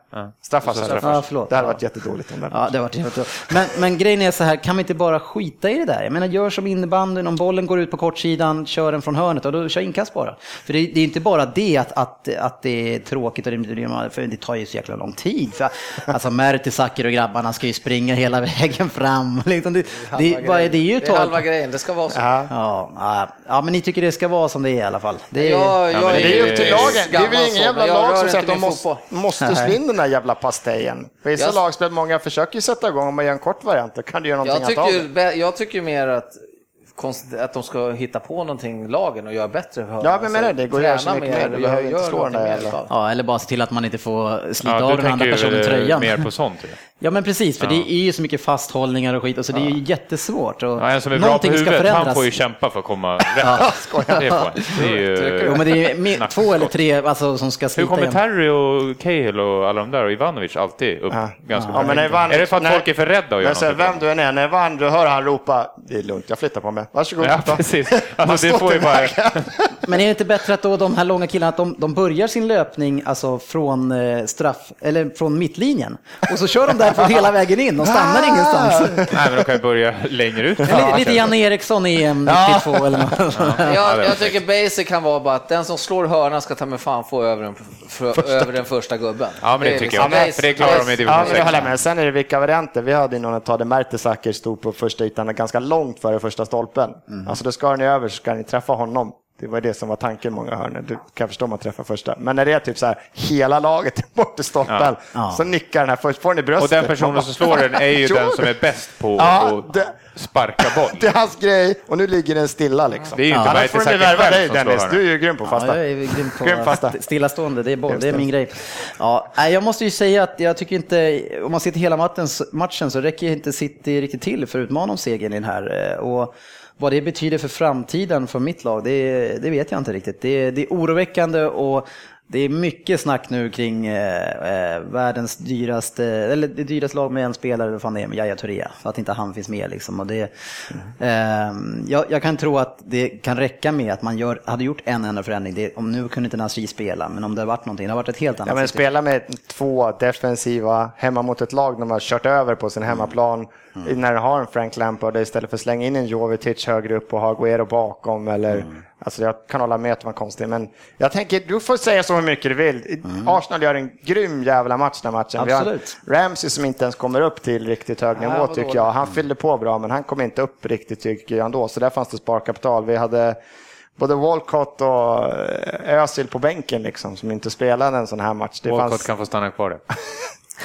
Straffar. Så straffar. Ja, förlåt. Det hade Ja. varit jättedåligt om det Ja, det har varit jättebra. men, men grejen är så här, kan vi inte bara skita i det där? Jag menar, gör som innebandyn, om bollen går ut på kortsidan, kör den från hörnet och då kör inkast bara. För det, det är inte bara det att, att, att det är tråkigt, och det, för det tar ju så jäkla lång tid. För, alltså Mertesacker och grabbarna ska ju springa hela vägen fram. <laughs> Liksom det, det, är det är ju grejen. Det är halva grejen, det ska vara så. Ja. Ja, ja, ja, men ni tycker det ska vara som det är i alla fall. Det är, Ja, jag men Det är ju upp till lagen. Det är väl ingen jävla lag som säger att de måste, måste slå in den där jävla pastejen. Vissa Jag- lagspel, många försöker ju sätta igång, om man gör en kort variant, då kan du göra någonting Jag av tycker, det. ju- jag tycker mer att, att de ska hitta på någonting, lagen, och göra bättre för Ja, men menar det, det går att göra så mycket mer. Du behöver inte slå den där av. ja, eller bara se till att man inte får slita Ja, av den andra personen ju tröjan. mer på sånt. <laughs> ju. Ja men precis, för det är ju så mycket fasthållningar och skit och så det är ju jättesvårt. Och Ja, en som är bra på huvudet, förändras. han får ju kämpa för att komma <laughs> rätt. det, får han. det är ju... <laughs> Jo men det är Snackskott. två eller tre alltså, som ska Hur slita kommer igen. Terry och Cahill och alla de där och Ivanovic alltid upp Ja. ganska Ja, men när Ivan- Är det för att när- folk är för rädda att göra någonting? vem du än är, när Ivan, du hör han ropa, det är lugnt, jag flyttar på mig. Varsågod. Ja, ta. precis. Alltså, det får ju bara... Men är det inte bättre att då de här långa killarna, att de, de börjar sin löpning alltså från eh, straff, eller från mittlinjen. Och så kör de därifrån hela vägen in, de stannar ingenstans. Nej, men de kan ju börja längre ut. Lite, lite Janne Eriksson i EM 92 eller något. Jag, jag tycker basic kan vara bara att den som slår hörnan ska ta med fan få över den, för, över den första gubben. Ja, men det tycker jag. liksom För det klarar de i division Ja, men det sex. håller jag med. Sen är det vilka varianter. Vi hade ju någon att ta det Mertesacker stod på första ytan ganska långt före första stolpen. Alltså då ska ni över så ska ni träffa honom Det var det som var tanken många hörnor. Du kan förstå om man träffar första. Men när det är typ så här, hela laget är bort i stolpen, Ja. så nickar den här först, får den i bröstet. Och den personen som slår den är ju <laughs> den som är bäst på Ja, att det- sparka boll. <laughs> Det är hans grej och nu ligger den stilla liksom. Det är ju inte Annars Maite får Säker värva dig Dennis, du är ju grym på fasta. Ja, jag är grym på Grym fasta. st- stillastående, det är boll, det är min grej. Ja, jag måste ju säga att jag tycker inte, om man ser till hela matchen, matchen så räcker inte City riktigt till för att utmana om segern i den här. eh, Och vad det betyder för framtiden för mitt lag, det, det vet jag inte riktigt. Det, det är oroväckande och det är mycket snack nu kring eh, eh, världens dyraste, eller det dyraste lag med en spelare, vad fan det är, med Yahya Touré. För att inte han finns med liksom. Och det, eh, jag, jag kan tro att det kan räcka med att man gör, hade gjort en enda förändring. Det, om nu kunde inte Nasri spela, men om det hade varit någonting, det hade varit ett helt annat Ja, men spela med två defensiva hemma mot ett lag de har kört över på sin hemmaplan. När de har en Frank Lampard istället för att slänga in en Jovetic högre upp och ha Aguero bakom. Eller, alltså jag kan hålla med att det var konstigt. Men jag tänker, du får säga så hur mycket du vill. Arsenal gör en grym jävla match den här matchen. Vi har Absolut. Ramsey som inte ens kommer upp till riktigt hög nivå vad tycker jag. Han fyllde på bra men han kom inte upp riktigt tycker jag ändå. Så där fanns det sparkapital. Vi hade både Walcott och eh, Özil på bänken liksom som inte spelade en sån här match. Det Walcott fanns... kan få stanna kvar det. <laughs>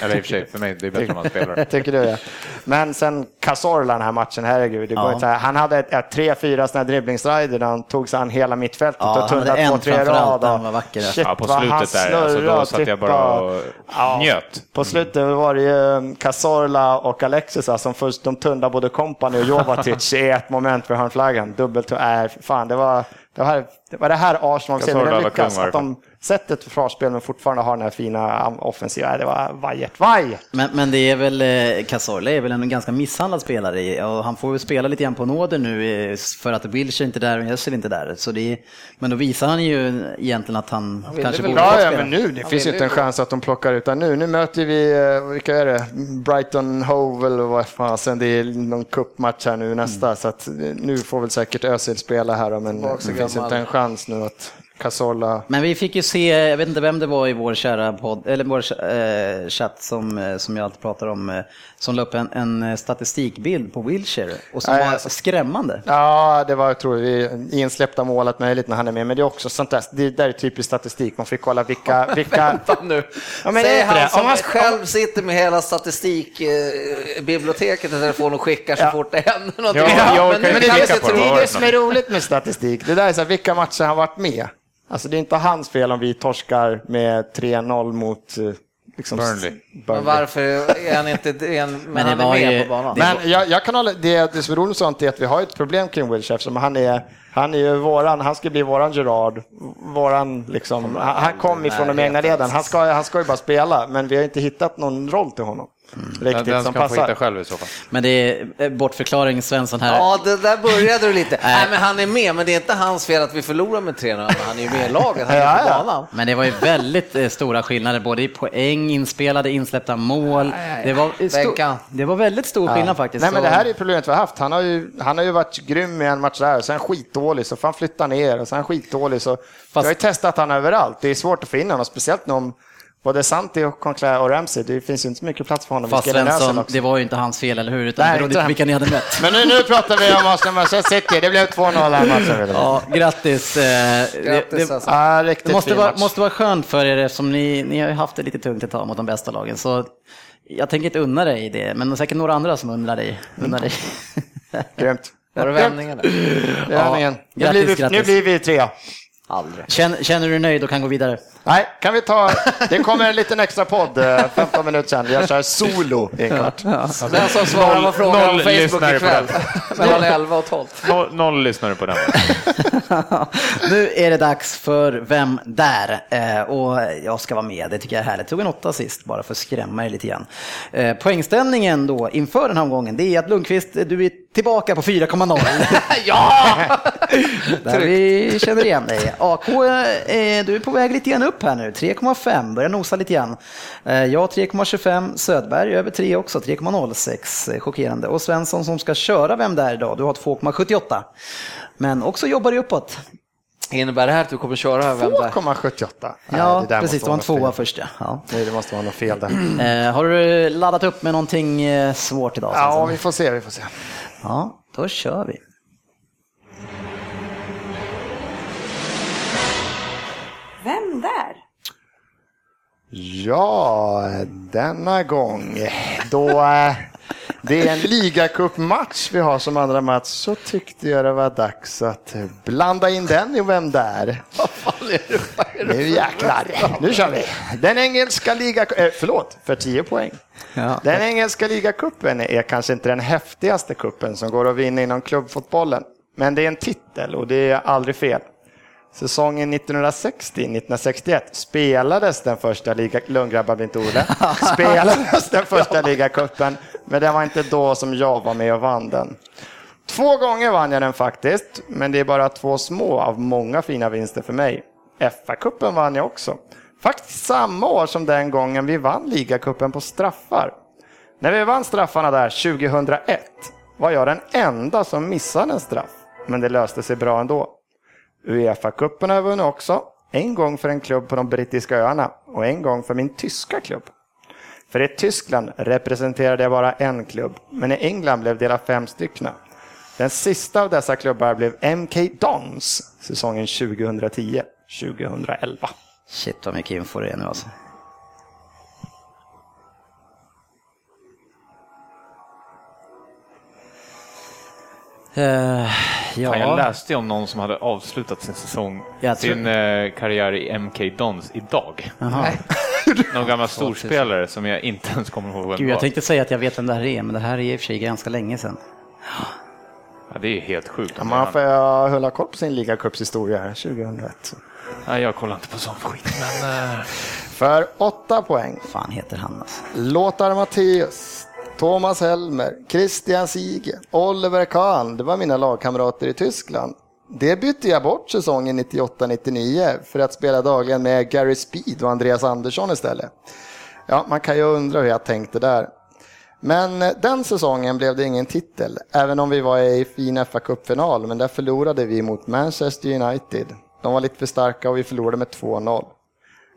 Eller i och för sig, för mig det är bättre om man spelar. Tycker du det? Men sen Cazorla den här matchen, herregud. Det går Ja. inte så här. Han hade ett, ett, tre, fyra sådana dribblingsrider där han tog sig an hela mittfältet Ja, och han tunnade två, tre framförallt, rad. den var vacker. Shit, Ja, på vad han slutet där, alltså, då satt jag bara och Ja. njöt. På slutet var det ju Cazorla och Alexis som först de tunnade både Kompany och Jovatic <laughs> i ett moment för hörnflaggan. Dubbelt, äh, fan det var det var, det var det här Arsenal var lyckas. Att de sätter ett försvarsspel men fortfarande har den här fina offensiva. Nej, Det var vajert, vajert. Men, men det är väl, eh, Cazorla är väl en ganska misshandlad spelare och han får väl spela lite grann på nåder nu eh, för att Wilshire inte är där och Özil inte är där. Så det är, men då visar han ju egentligen att han ville kanske borde Ja, få ja, spela. men nu, det Han finns ju inte en ju- chans att de plockar ut nu. Nu möter vi, eh, vilka är det? Brighton Hove eller vad fasen, det är någon cupmatch här nu nästa. Så att nu får väl säkert Özil spela här men det finns gammal. inte en chans chans nu att Cazorla... Men vi fick ju se, jag vet inte vem det var i vår kära podd, eller vår eh, chatt som, eh, som jag alltid pratar om, eh, som la upp en, en statistikbild på Wilshire och som Nej, var alltså- skrämmande. Ja, det var, tror vi, insläppta målet möjligt när han är med. Men det är också sånt där, det där är typisk statistik. Man får kolla vilka... vilka... Vänta nu. Ja, men Säg är inte han det? som Om man- själv sitter med hela statistikbiblioteket i telefonen och skickar så Ja. fort det händer någonting. Ja, jag men inte det, jag det, det. det är det som är roligt med statistik. Det där är så här, vilka matcher har varit med? Alltså det är inte hans fel om vi torskar med 3-0 mot eh, liksom, Burnley. Men varför är han inte han, men, det han är var med ju- på banan? det- Men jag, jag kan hålla, det, det som är roligt sånt är att vi har ett problem kring Wilshire eftersom han är, han är ju våran, han ska bli våran Gerard, våran liksom, han, han kom ifrån de egna leden, han ska, han ska ju bara spela, men vi har inte hittat någon roll till honom. Den, Riktigt den som ska han få passar. hitta själv i så fall. Men det är eh, bortförklaring Svensson här. Ja, det där började du lite. <laughs> Nej, men han är med, men det är inte hans fel att vi förlorar med 3-0. men Han är ju med i laget, han är på banan. Men det var ju väldigt eh, stora skillnader, både i poäng, inspelade, insläppta mål. Det var, eh, sto- Bänkan. det var väldigt stor skillnad faktiskt. Nej men det här är problemet vi har haft. Han har ju, han har ju varit grym i en match där, och sen skitdålig, så får han flytta ner och sen skitdålig. Så jag har ju testat han överallt. Det är svårt att in honom, speciellt om både Santi, och Conclair och Ramsey. Det finns ju inte så mycket plats för honom. Fast Svensson, det var ju inte hans fel, eller hur? Utan Nej, det berodde inte. på vilka ni hade mött. <laughs> Men nu, nu pratar vi om Arsenal Manchester City. Det blev 2-0 här matchen. Ja, grattis. eh, det- Grattis det, alltså. Ja, riktigt det måste vara, match. måste vara skönt för er eftersom ni, ni har ju haft det lite tungt ett tag mot de bästa lagen. Så jag tänker inte unna dig det, men det är säkert några andra som undrar dig. Undrar dig. <laughs> Grymt. Var det vändningen? Är vändningen. Nu, grattis, blir vi, nu grattis. blir vi tre. Aldrig. Känner, känner du dig nöjd och kan gå vidare? Nej, kan vi ta... <laughs> Det kommer en liten extra podd, eh, 15 minuter sen. Jag kör solo i en kvart. Den som svarar på frågan noll Facebook på ikväll. <laughs> Mellan 11 och 12. Noll, noll lyssnare på den. <laughs> nu är det dags för Vem där? Eh, och jag ska vara med, det tycker jag är härligt. Tog en åtta sist bara för att skrämma er lite grann. Eh, poängställningen då inför den här omgången, det är att Lundqvist, du är tillbaka på 4,0. Ja! Där vi känner igen dig. AK, eh, du är på väg lite grann upp här nu. 3,5, börjar nosa lite grann. Jag 3,25, Södberg över 3 också, 3,06. eh, Chockerande. Och Svensson som ska köra Vem där idag, du har 2,78. Men också jobbar du uppåt. Innebär det här att du kommer köra vem där? 2,78. Nej, Ja, det där precis. Det var en tvåa först ja. ja. Nej, det måste vara något fel där. <clears throat> Eh, har du laddat upp med någonting eh, svårt idag? Ja, vi får se, vi får se. ja, då kör vi. Vem där? Ja, denna gång då eh, det är en ligacupmatch vi har som andra match så tyckte jag det var dags att blanda in den i Vem där? Nu jäklar, nu kör vi! Den engelska ligacupen, eh, förlåt, för 10 poäng. Ja. Den engelska ligacupen är kanske inte den häftigaste kuppen som går att vinna inom klubbfotbollen. Men det är en titel och det är aldrig fel. Säsongen 1960-1961 spelades den första liga... Lundgrabbar blir inte Olle. <laughs> Spelades den första ligacupen, men det var inte då som jag var med och vann den. Två gånger vann jag den faktiskt, men det är bara två små av många fina vinster för mig. FA-cupen vann jag också. Faktiskt samma år som den gången vi vann ligacupen på straffar. När vi vann straffarna där 2001 var jag den enda som missade en straff, men det löste sig bra ändå. Uefa-cupen har jag vunnit också. En gång för en klubb på de brittiska öarna och en gång för min tyska klubb. För i Tyskland representerade jag bara en klubb, men i England blev det hela fem stycken. Den sista av dessa klubbar blev MK Dons säsongen 2010-2011. Shit vad mycket info det är nu alltså. Eh, ja, jag läste om någon som hade avslutat sin säsong, Jag tror- sin eh, karriär i MK Dons idag. <laughs> Någon gammal storspelare som jag inte ens kommer ihåg vem Gud, jag tänkte säga att jag vet vem det här är, men det här är i och för sig ganska länge sedan. Ja, det är helt sjukt. Man får jag hålla koll på sin ligacupshistoria här 2001. Nej, jag kollar inte på sån skit, men... eh, För åtta poäng fan heter han alltså? Lothar Matthäus, Thomas Helmer, Christian Sige, Oliver Kahn. Det var mina lagkamrater i Tyskland. Det bytte jag bort säsongen 98-99 för att spela dagligen med Gary Speed och Andreas Andersson istället. Ja, man kan ju undra hur jag tänkte där. Men eh, den säsongen blev det ingen titel, även om vi var i fin fa Cup-final, men där förlorade vi mot Manchester United. De var lite för starka och vi förlorade med 2-0.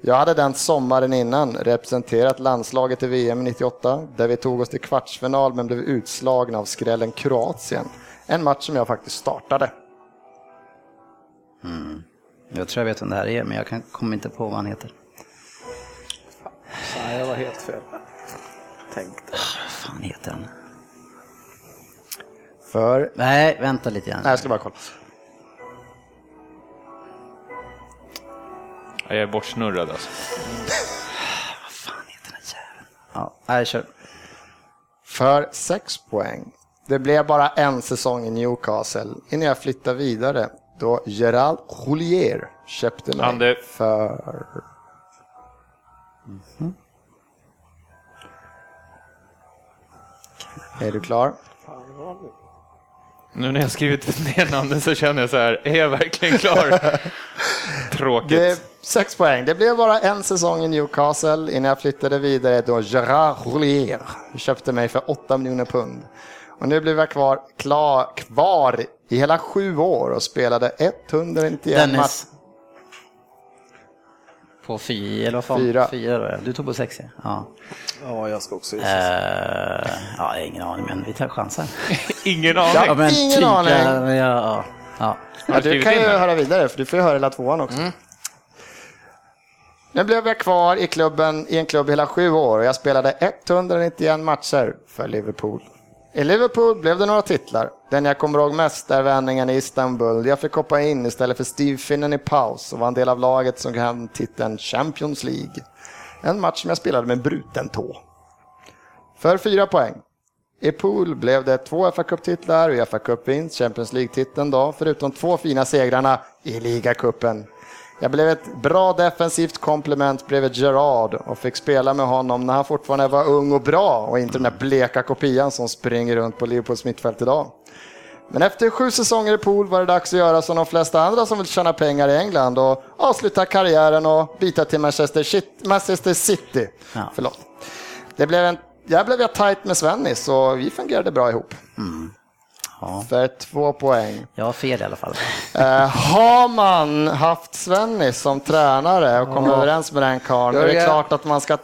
Jag hade den sommaren innan representerat landslaget i VM 98 där vi tog oss till kvartsfinal men blev utslagna av skrällen Kroatien. En match som jag faktiskt startade. Jag tror jag vet vem det här är, men jag kan, kommer inte på vad han heter. Nej, jag var helt fel. Tänkte. Vad fan heter han? För... Nej, vänta lite grann. Nej, jag ska bara kolla. Jag är bortsnurrad alltså. Vad fan heter den jäveln? Ja, nej, kör. För sex poäng. Det blev bara en säsong i Newcastle innan jag flyttade vidare då Gerald Houllier köpte mig Ande. för... Är du klar? Nu när jag skrivit <laughs> ner namnen så känner jag så här, är jag verkligen klar? <laughs> Tråkigt. Det, sex poäng. Det blev bara en säsong i Newcastle innan jag flyttade vidare då Gerard Houllier köpte mig för 8 miljoner pund. Och nu blev jag kvar, klar, kvar i hela sju år och spelade 191 matcher. På fyra, eller vad fan? Fyra. Fyra då, ja. Du tog på sex, ja. ja. Ja, jag ska också Uh, ja, ingen aning, men vi tar chansen. <laughs> Ingen aning. Ja, men Ingen typ, aning. Ja, ja, ja. Ja, du kan ju höra vidare, för du får ju höra hela tvåan också. Nu blev jag kvar i klubben i en klubb hela sju år och jag spelade 191 matcher för Liverpool. I Liverpool blev det några titlar. Den jag kommer ihåg mest är vändningen i Istanbul. Jag fick hoppa in istället för Steve Finnen i paus och var en del av laget som kan titeln Champions League. En match som jag spelade med bruten tå. För fyra poäng. I pool blev det två fa Cup-titlar, Uefa Cup-vinst, Champions League-titeln då, förutom två fina segrarna i ligacupen. Jag blev ett bra defensivt komplement bredvid Gerard och fick spela med honom när han fortfarande var ung och bra och inte den där bleka kopian som springer runt på Liverpools mittfält idag. Men efter sju säsonger i pool var det dags att göra som de flesta andra som vill tjäna pengar i England och avsluta karriären och byta till Manchester, Shit- Manchester City. Ja. Förlåt. Det blev en, jag blev jag tajt med Svennis och vi fungerade bra ihop. Ja. För två poäng. Jag har fel i alla fall. Eh, har man haft Svennis som tränare och kommit överens med den karln, är det klart att man ska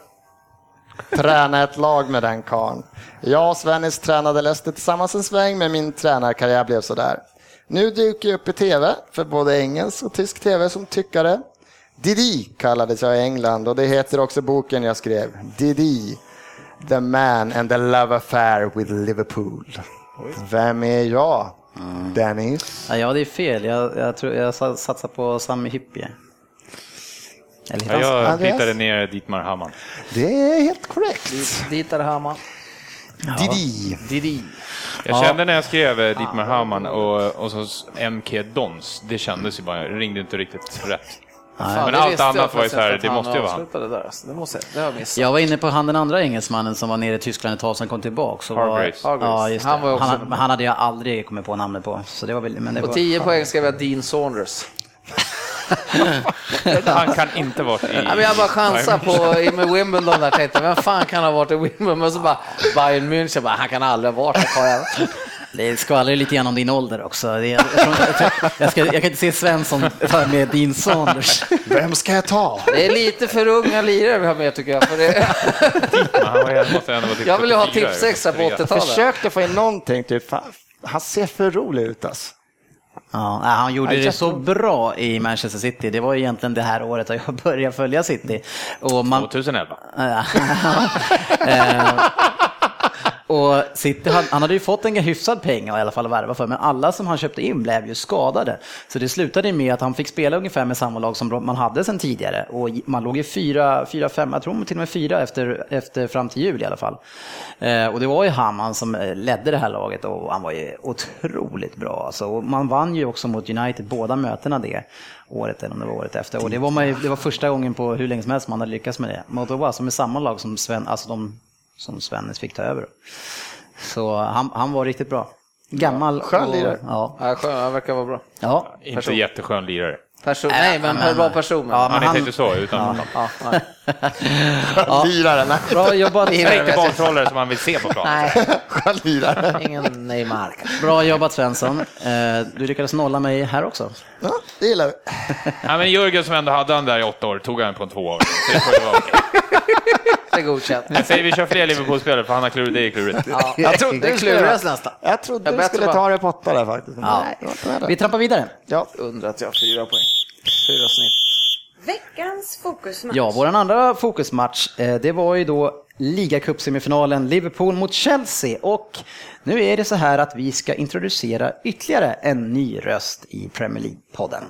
träna ett lag med den karln. Jag och Svennis tränade Leicester tillsammans en sväng, men min tränarkarriär blev sådär. Nu dyker jag upp i tv, för både engelsk och tysk tv som tyckare. Didi kallades jag i England och det heter också boken jag skrev. Didi, the man and the love affair with Liverpool. Vem är jag? Dennis? Ja, det är fel. Jag, jag, tror, jag sa- satsar på Sami Hyppie. Eller Ja, jag Andreas? hittade ner Dietmar Hamann. Det är helt korrekt. Är det Hammar. Didi. Didi. Jag kände när jag skrev eh, Dietmar Hamann och, och så MK Dons, det kändes ju bara, det ringde inte riktigt rätt. Fan, Men det allt annat var ju så här, det måste ju vara avslutade Där, alltså. Det måste jag, det har jag missat. Jag var inne på han den andra engelsmannen som var nere i Tyskland ett tag, som kom tillbaka. Så var. Ja, just det. Han var också- han, han hade jag aldrig kommit på namnet på. Så det var väl, men det På var, 10 poäng skrev jag Dean Saunders. <laughs> Han kan inte varit i... Ja, men jag bara chansar på i- med Wimbledon där tänkte vem fan kan ha varit i Wimbledon? Men så bara Bayern München, bara, han kan aldrig ha varit där. Det skvallrar lite grann om din ålder också. Jag, jag, ska, jag kan inte se Svensson ta med din Sanders. Vem ska jag ta? Det är lite för unga lirare vi har med tycker jag. För det, jag vill ha 74, tipsextra på 74. 80-talet. Försökte få in någonting, typ. Fan, han ser för rolig ut alltså. Ja, han gjorde det så bra i Manchester City. Det var egentligen det här året jag började följa City. Och man, 2011. <laughs> Och City, han, han hade ju fått en hyfsad peng i alla fall att värva för, men alla som han köpte in blev ju skadade. Så det slutade med att han fick spela ungefär med samma lag som man hade sedan tidigare. Och man låg ju fyra, fyra fem, jag tror till och med fyra efter, efter fram till jul i alla fall. Eh, och det var ju Hamman som eh, ledde det här laget och han var ju otroligt bra. Alltså. Och man vann ju också mot United båda mötena det året, eller om det var året efter. Och det var, man ju, det var första gången på hur länge som helst man hade lyckats med det. Men det var alltså med samma lag som Sven, alltså de som Svennis fick ta över. Så han, han var riktigt bra. Gammal. skön och- lirare. Ja. Ja, skön, han verkar vara bra. ja. Inte jätteskön lirare. Person, nej, men en bra person. Ja, Han men är han, inte så, utan Ja, nej. <laughs> Lirare, nej. bra jobbat, han är inte bolltrollare som man vill se på plan. nej, Skön lirare. ingen Neymar. bra jobbat Svensson. Eh, Du lyckades nolla mig här också. Ja, det gillar vi. Ja, men Jörgen som ändå hade han där i åtta år, tog han på en två år. Så det får ju vara okej. Är godkänt. Jag säger vi kör fler Liverpool-spelare, för han har klurigt, det är klurigt. Ja, Jag trodde det kluras nästan. Jag trodde Jag du bättre skulle bara- ta det på åtta där faktiskt. Ja. Nej, Vi trampar vidare. ja. Undrar att jag har fyra poäng. Fyra snitt. Veckans fokusmatch. Ja, vår andra fokusmatch, eh, det var ju då ligacupsemifinalen Liverpool mot Chelsea. Och nu är det så här att vi ska introducera ytterligare en ny röst i Premier League-podden.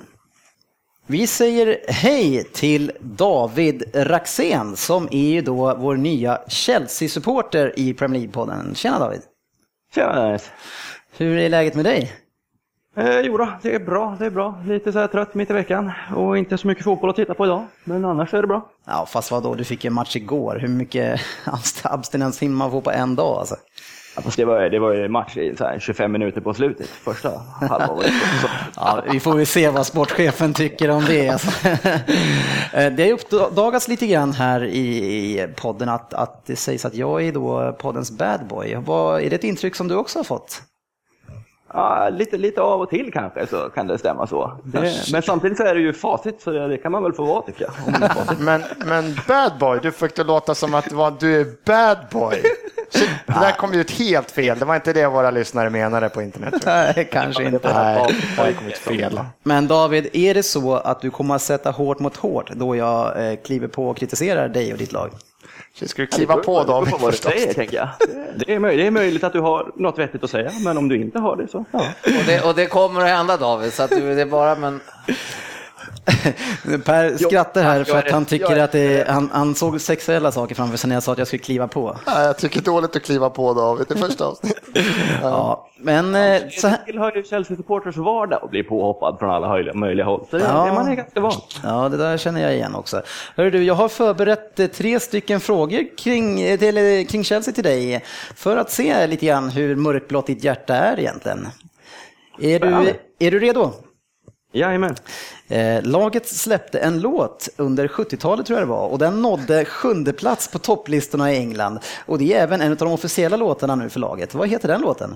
Vi säger hej till David Raxén som är ju då vår nya Chelsea-supporter i Premier League-podden. Tjena David! Tjena Dennis. Hur är läget med dig? Eh, jo då, det är bra, det är bra. Lite så trött mitt i veckan och inte så mycket fotboll att titta på idag. Men annars är det bra. Ja, fast vadå, du fick ju en match igår. Hur mycket <laughs> abstinens hinner man få på en dag alltså? Ja, fast det var, det var ju match i så här 25 minuter på slutet, första halvan. så. Ja, vi får väl se vad sportchefen tycker om det. <laughs> Eh, Det har uppdagats lite grann här i, podden att, att det sägs att jag är då poddens bad boy. Vad, är det ett intryck som du också har fått? Ja, lite, lite av och till kanske så kan det stämma så. Det, men samtidigt så är det ju facit så det, kan man väl få vara tycker jag. Men, men bad boy, du fick det låta som att du är bad boy. Shit, det där kom ju ut helt fel. Det var inte det våra lyssnare menade på internet. <laughs> Nej, kanske inte. Nej, det har kommit fel. Men David, är det så att du kommer att sätta hårt mot hårt då jag eh, kliver på och kritiserar dig och ditt lag? Så ska du kliva på David på vad du säger tänker jag. Det- Det är, möjligt, det är möjligt att du har något vettigt att säga, men om du inte har det så ja. Och det, och det kommer att hända David, så att du, det är bara men... <laughs> Per skrattar här för att han tycker att det är, han, han såg sexuella saker framför sig när jag sa att jag skulle kliva på. Nej, jag tycker dåligt att kliva på David i <laughs> första avsnittet. Ja, men eh, så här, Det tillhör ju Chelsea-supporters vardag att bli påhoppad från alla möjliga håll. Så det, Ja. det man är ganska van. Ja, det där känner jag igen också. Hörru du, jag har förberett eh, tre stycken frågor kring, eh, till, kring Chelsea till dig för att se lite grann hur mörkblått ditt hjärta är egentligen. Är du, är du redo? Jajamän. Eh, laget släppte en låt under 70-talet tror jag det var och den nådde sjunde plats på topplistorna i England. Och det är även en av de officiella låtarna nu för laget. Vad heter den låten?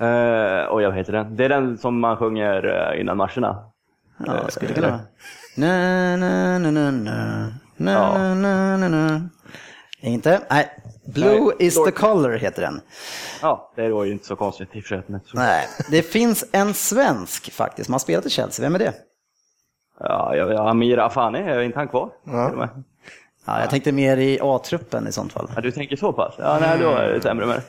Uh, oj, vad heter den? Det är den som man sjunger eh, innan marscherna. Ja, skulle det kunna. Na, na, na, na, na. Na, na, na, na. Inte? Nej. Blue Nej, is the color heter den. Ja, det var ju inte så konstigt i och för sig. Nej, det finns en svensk faktiskt har spelat i Chelsea. Vem är det? Ja, ja, ja Amir Afani, är inte han kvar? Ja. Ja, jag tänkte mer i A-truppen i sånt fall. Ja, du tänker så pass? Ja, nej, då är det sämre med det.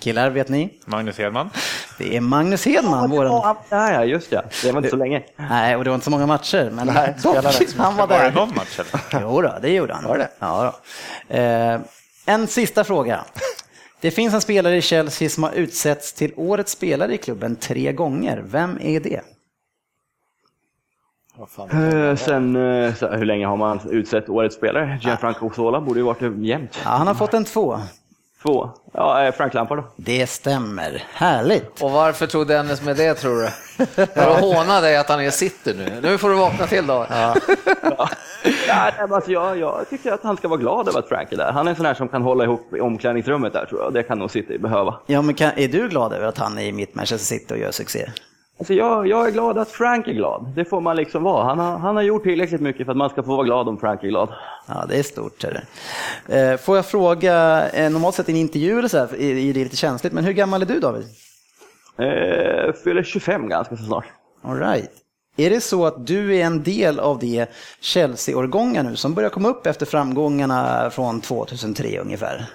Killar, vet ni? Magnus Hedman. Det är Magnus Hedman, våran... Ja, ja, just ja. Det var inte så länge. Nej, och det var inte så många matcher, men Nej, <laughs> han var Var det där. någon match eller? Jo då, det gjorde han. Var det? Ja, då. Eh, en sista fråga. Det finns en spelare i Chelsea som har utsetts till årets spelare i klubben tre gånger. Vem är det? Eh, Sen, så, hur länge har man utsett årets spelare? Gianfranco Zola borde ju varit jämnt. Ja, han har fått en två. Två. Ja, eh, Frank Lampard då. Det stämmer. Härligt. Och varför tog Dennis med det tror du? För att håna dig att han är sitter nu. Nu får du vakna till då. Ja, nej, men alltså, jag, jag tycker att han ska vara glad över att Frank är där. Han är en sån här som kan hålla ihop i omklädningsrummet där tror jag. Det kan nog City behöva. Ja, men kan, är du glad över att han är i mitt Manchester City och gör succé? Alltså jag, jag är glad att Frank är glad. Det får man liksom vara. Han har, han har gjort tillräckligt mycket för att man ska få vara glad om Frank är glad. Ja, det är stort. Är det. Eh, Får jag fråga, eh, normalt sett i en intervju eller så här, är det lite känsligt, men hur gammal är du David? Eh, fyller 25 ganska så snart. All right. Är det så att du är en del av det Chelsea-årgångar nu som börjar komma upp efter framgångarna från 2003 ungefär?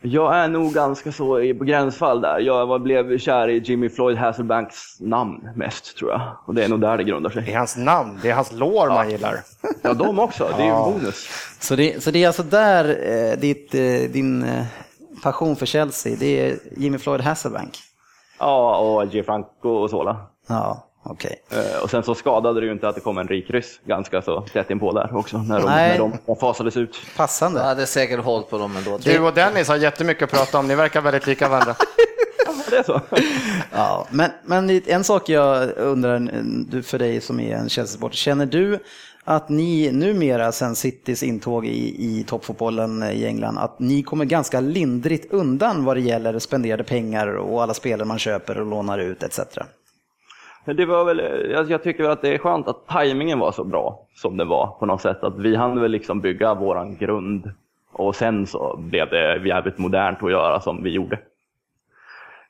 Jag är nog ganska så i på gränsfall där. Jag blev kär i Jimmy Floyd Hasselbanks namn mest tror jag. Och det är nog där det grundar Det sig. är hans namn, det är hans lår man gillar. Ja, de också. Det är ju en bonus. Så det, så det är alltså där eh, ditt, eh, din eh, passion för Chelsea, det är Jimmy Floyd Hasselbank? Ja, och Gianfranco och Sola. Ja, okej. Eh, Och sen så skadade det ju inte att det kom en rik ryss ganska så tätt inpå där också när de, Nej. när de fasades ut. Passande. Jag hade säkert hållit på dem ändå. Du och Dennis har jättemycket att prata om, ni verkar väldigt lika varandra. <laughs> Ja, det är så. Ja, men, men en sak jag undrar du- för dig som är en Chelsea-supporter, känner du att ni numera sen Citys intåg i, i toppfotbollen i England, att ni kommer ganska lindrigt undan vad det gäller spenderade pengar och alla spelare man köper och lånar ut etc. Men Det var väl, jag, jag tycker att det är skönt att tajmingen var så bra som den var på något sätt. Att vi hann väl liksom bygga våran grund och sen så blev det jävligt modernt att göra som vi gjorde.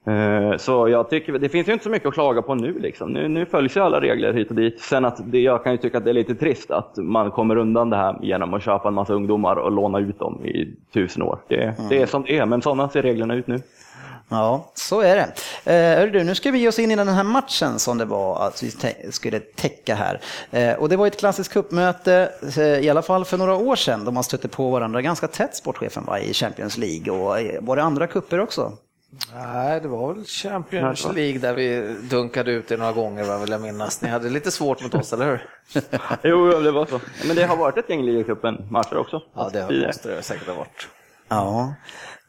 Eh, Så jag tycker, det finns ju inte så mycket att klaga på nu liksom. Nu, nu följs ju alla regler hit och dit. Sen att det, jag kan ju tycka att det är lite trist att man kommer undan det här genom att köpa en massa ungdomar och låna ut dem i tusen år. Det, det är som det är, men sådana ser reglerna ut nu. Ja, så är det. Eh, du, nu ska vi ge oss in i den här matchen som det var att vi te- skulle täcka här. Eh, och det var ett klassiskt kuppmöte, eh, i alla fall för några år sedan, då man stötte på varandra ganska tätt, sportchefen, va, i Champions League. Och eh, var det andra kupper också? Nej, det var väl Champions League där vi dunkade ut det några gånger, vad vill jag minnas. Ni hade lite svårt mot oss, eller hur? <laughs> Jo, det var så. Men det har varit ett gäng ligacupen-matcher också. Ja, det måste det säkert ha varit. Ja.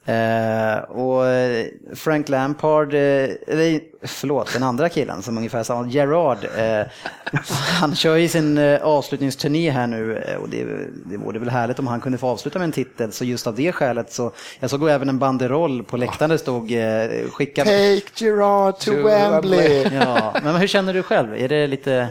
Eh, och eh, Frank Lampard, eh, eller förlåt, den andra killen som ungefär samma, Gerard, eh, <laughs> han kör ju sin eh, avslutningsturné här nu eh, och det, det vore väl härligt om han kunde få avsluta med en titel. Så just av det skälet så, jag såg även en banderoll på läktaren det stod eh, skicka... Take Gerard to Wembley. Ja, men hur känner du själv? Är det lite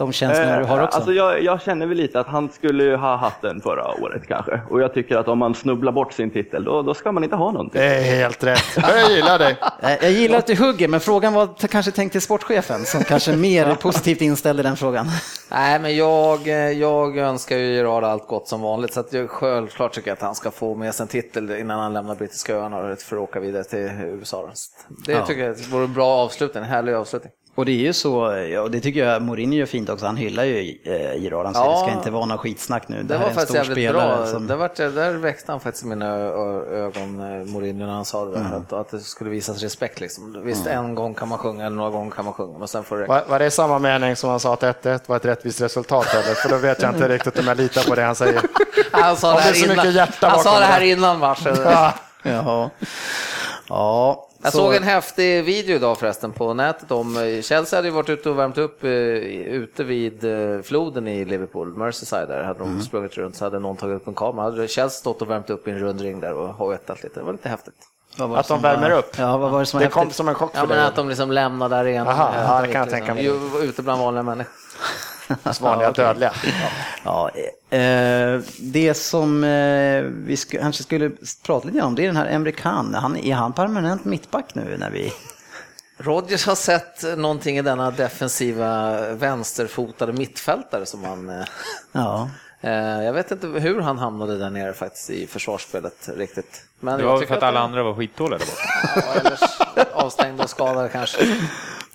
de känslorna du har också? Alltså jag, jag känner väl lite att han skulle ju ha haft den förra året kanske. Och jag tycker att om man snubblar bort sin titel, då, då ska man inte ha någonting. Det är helt rätt. Jag gillar dig. <laughs> Eh, Jag gillar att du hugger, men frågan var kanske tänkt till sportchefen som kanske mer positivt inställd i den frågan. <laughs> Nej, men jag, eh, jag önskar ju Gerard allt gott som vanligt, så att jag självklart tycker att han ska få med sig en titel innan han lämnar brittiska öarna för att åka vidare till USA. Det Ja. tycker jag vore en bra avslutning, en härlig avslutning. Och det är ju så, och det tycker jag Mourinho gör fint också, han hyllar ju eh, Gerard, han säger Ja. det ska inte vara någon skitsnack nu. Det här var är en faktiskt stor jävligt spelare bra. som- Det var, där växte han faktiskt i mina ögon, eh, Mourinho, när han sa det där, Mm. att, att det skulle visas respekt. Liksom. Visst, en gång kan man sjunga, eller några gånger kan man sjunga, men sen får det. Var, var det samma mening som han sa att 1-1 var ett rättvist resultat? Eller? För då vet jag inte riktigt om jag litar på det han säger. <laughs> Han sa det det är här, innan, han sa det här det. innan matchen. Ja. Jaha. Ja, Jag så- såg en häftig video idag förresten på nätet om eh, Chelsea hade ju varit ute och värmt upp eh, ute vid eh, floden i Liverpool, Merseyside där hade Mm. de sprungit runt så hade någon tagit upp en kamera. Hade Chelsea stått och värmt upp i en rundring där och hojtat lite. Det var lite häftigt. Att de som var- värmer upp. Ja, vad var det som Det kom häftigt? som en chock Ja för men dig. att de liksom lämnade arenan. Aha, ja, det kan jag liksom, tänka mig. Ute bland vanliga människor. <laughs> Vanliga dödliga. Ja, eh, det som eh, vi sk- kanske skulle prata lite om, det är den här Emre Can. Han, är han permanent mittback nu när vi... Rodgers har sett någonting i denna defensiva vänsterfotade mittfältare som han... eh, Ja. <laughs> eh, Jag vet inte hur han hamnade där nere faktiskt i försvarsspelet riktigt. Men Det jag var tycker för att det- alla andra var skitdåliga där borta. Ja, avstängda och skadade kanske.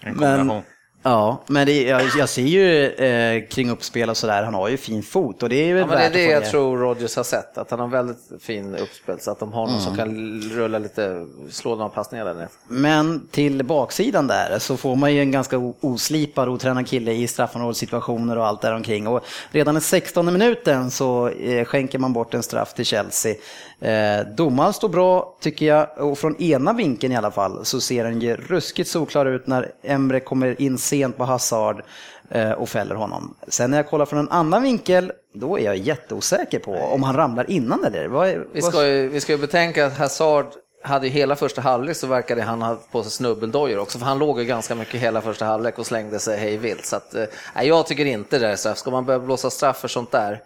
En kombination. Ja, men det, jag, jag ser ju eh, kring uppspel och sådär, han har ju fin fot och det är väl Ja, men det är det jag ner. tror Rodgers har sett, att han har väldigt fin uppspel så att de har någon som kan rulla lite, slå några passningar där nere. Men till baksidan där så får man ju en ganska oslipad, otränad kille i straffområdessituationer och allt där omkring. Och redan i 16 minuten så eh, skänker man bort en straff till Chelsea. Eh, domaren står bra tycker jag och från ena vinkeln i alla fall så ser den ju ruskigt solklar ut när Emre kommer in sent på Hazard eh, och fäller honom. Sen när jag kollar från en annan vinkel då är jag jätteosäker på om han ramlar innan eller? Vad, är- Vi ska ju, vi ska ju betänka att Hazard hade ju hela första halvlek så verkade han ha på sig snubbeldojor också, för han låg ju ganska mycket hela första halvlek och slängde sig hej vilt. Så att, eh, jag tycker inte det är straff. Ska man börja blåsa straff för sånt där,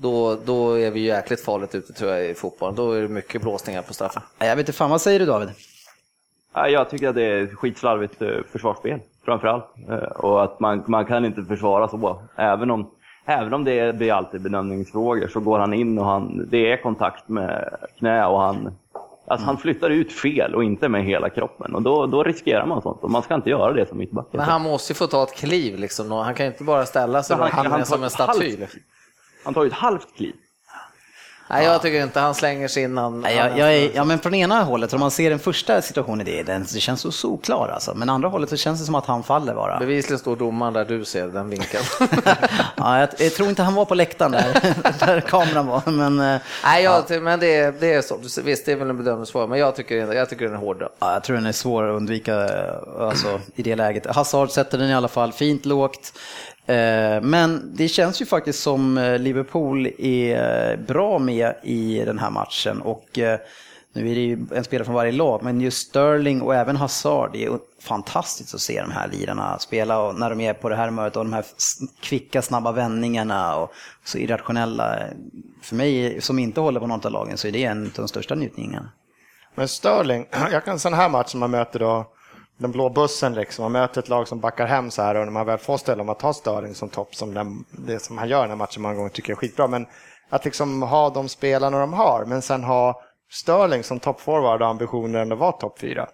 då, då är vi jäkligt farligt ute tror jag i fotbollen. Då är det mycket blåsningar på straffen. Jag vet inte fan, vad säger du David? Ja, Jag tycker att det är skitslarvigt eh, försvarsspel framför allt. Eh, Och att man, man kan inte försvara så. Även om, även om det är alltid bedömningsfrågor så går han in och han, det är kontakt med knä och han, alltså han flyttar ut fel och inte med hela kroppen. Och då, då riskerar man sånt och man ska inte göra det som mittback. Men han måste ju få ta ett kliv liksom. Han kan ju inte bara ställa sig Så han- in han som en staty. halvt- Han tar ju ett halvt kliv. Nej, jag tycker inte han slänger sig innan. Nej, jag, jag är, ja, men från ena hållet, om man ser den första situationen i det, den, det känns så solklar alltså. Men andra hållet så känns det som att han faller bara. Bevisligen står domaren där du ser den vinkeln. <laughs> Ja, jag, jag tror inte han var på läktaren där, <laughs> där kameran var. Men eh, Nej, jag, men det, är- det är så. Visst, det är väl en bedömningsfråga, men jag tycker, jag tycker den är hård. ja, jag tror den är svår att undvika eh, alltså, i det läget. Hazard sätter den i alla fall fint lågt. Eh, men det känns ju faktiskt som eh, Liverpool är eh, bra med i den här matchen. Och nu är det ju en spelare från varje lag, men just Sterling och även Hazard, det är fantastiskt att se de här lirarna spela och när de är på det här humöret och de här kvicka, snabba vändningarna och så irrationella. För mig som inte håller på något av lagen så är det en av de största njutningarna. Men Sterling, <clears throat> jag kan en sån här match som man möter då den blå bussen liksom, man möter ett lag som backar hem så här och när man väl får ställa om att ha Sterling som topp som den, det som han gör i den här matchen många gånger tycker jag är skitbra. Men att liksom ha de spelarna de har, men sen ha Sterling som toppforward och ambitionen att vara topp fyra.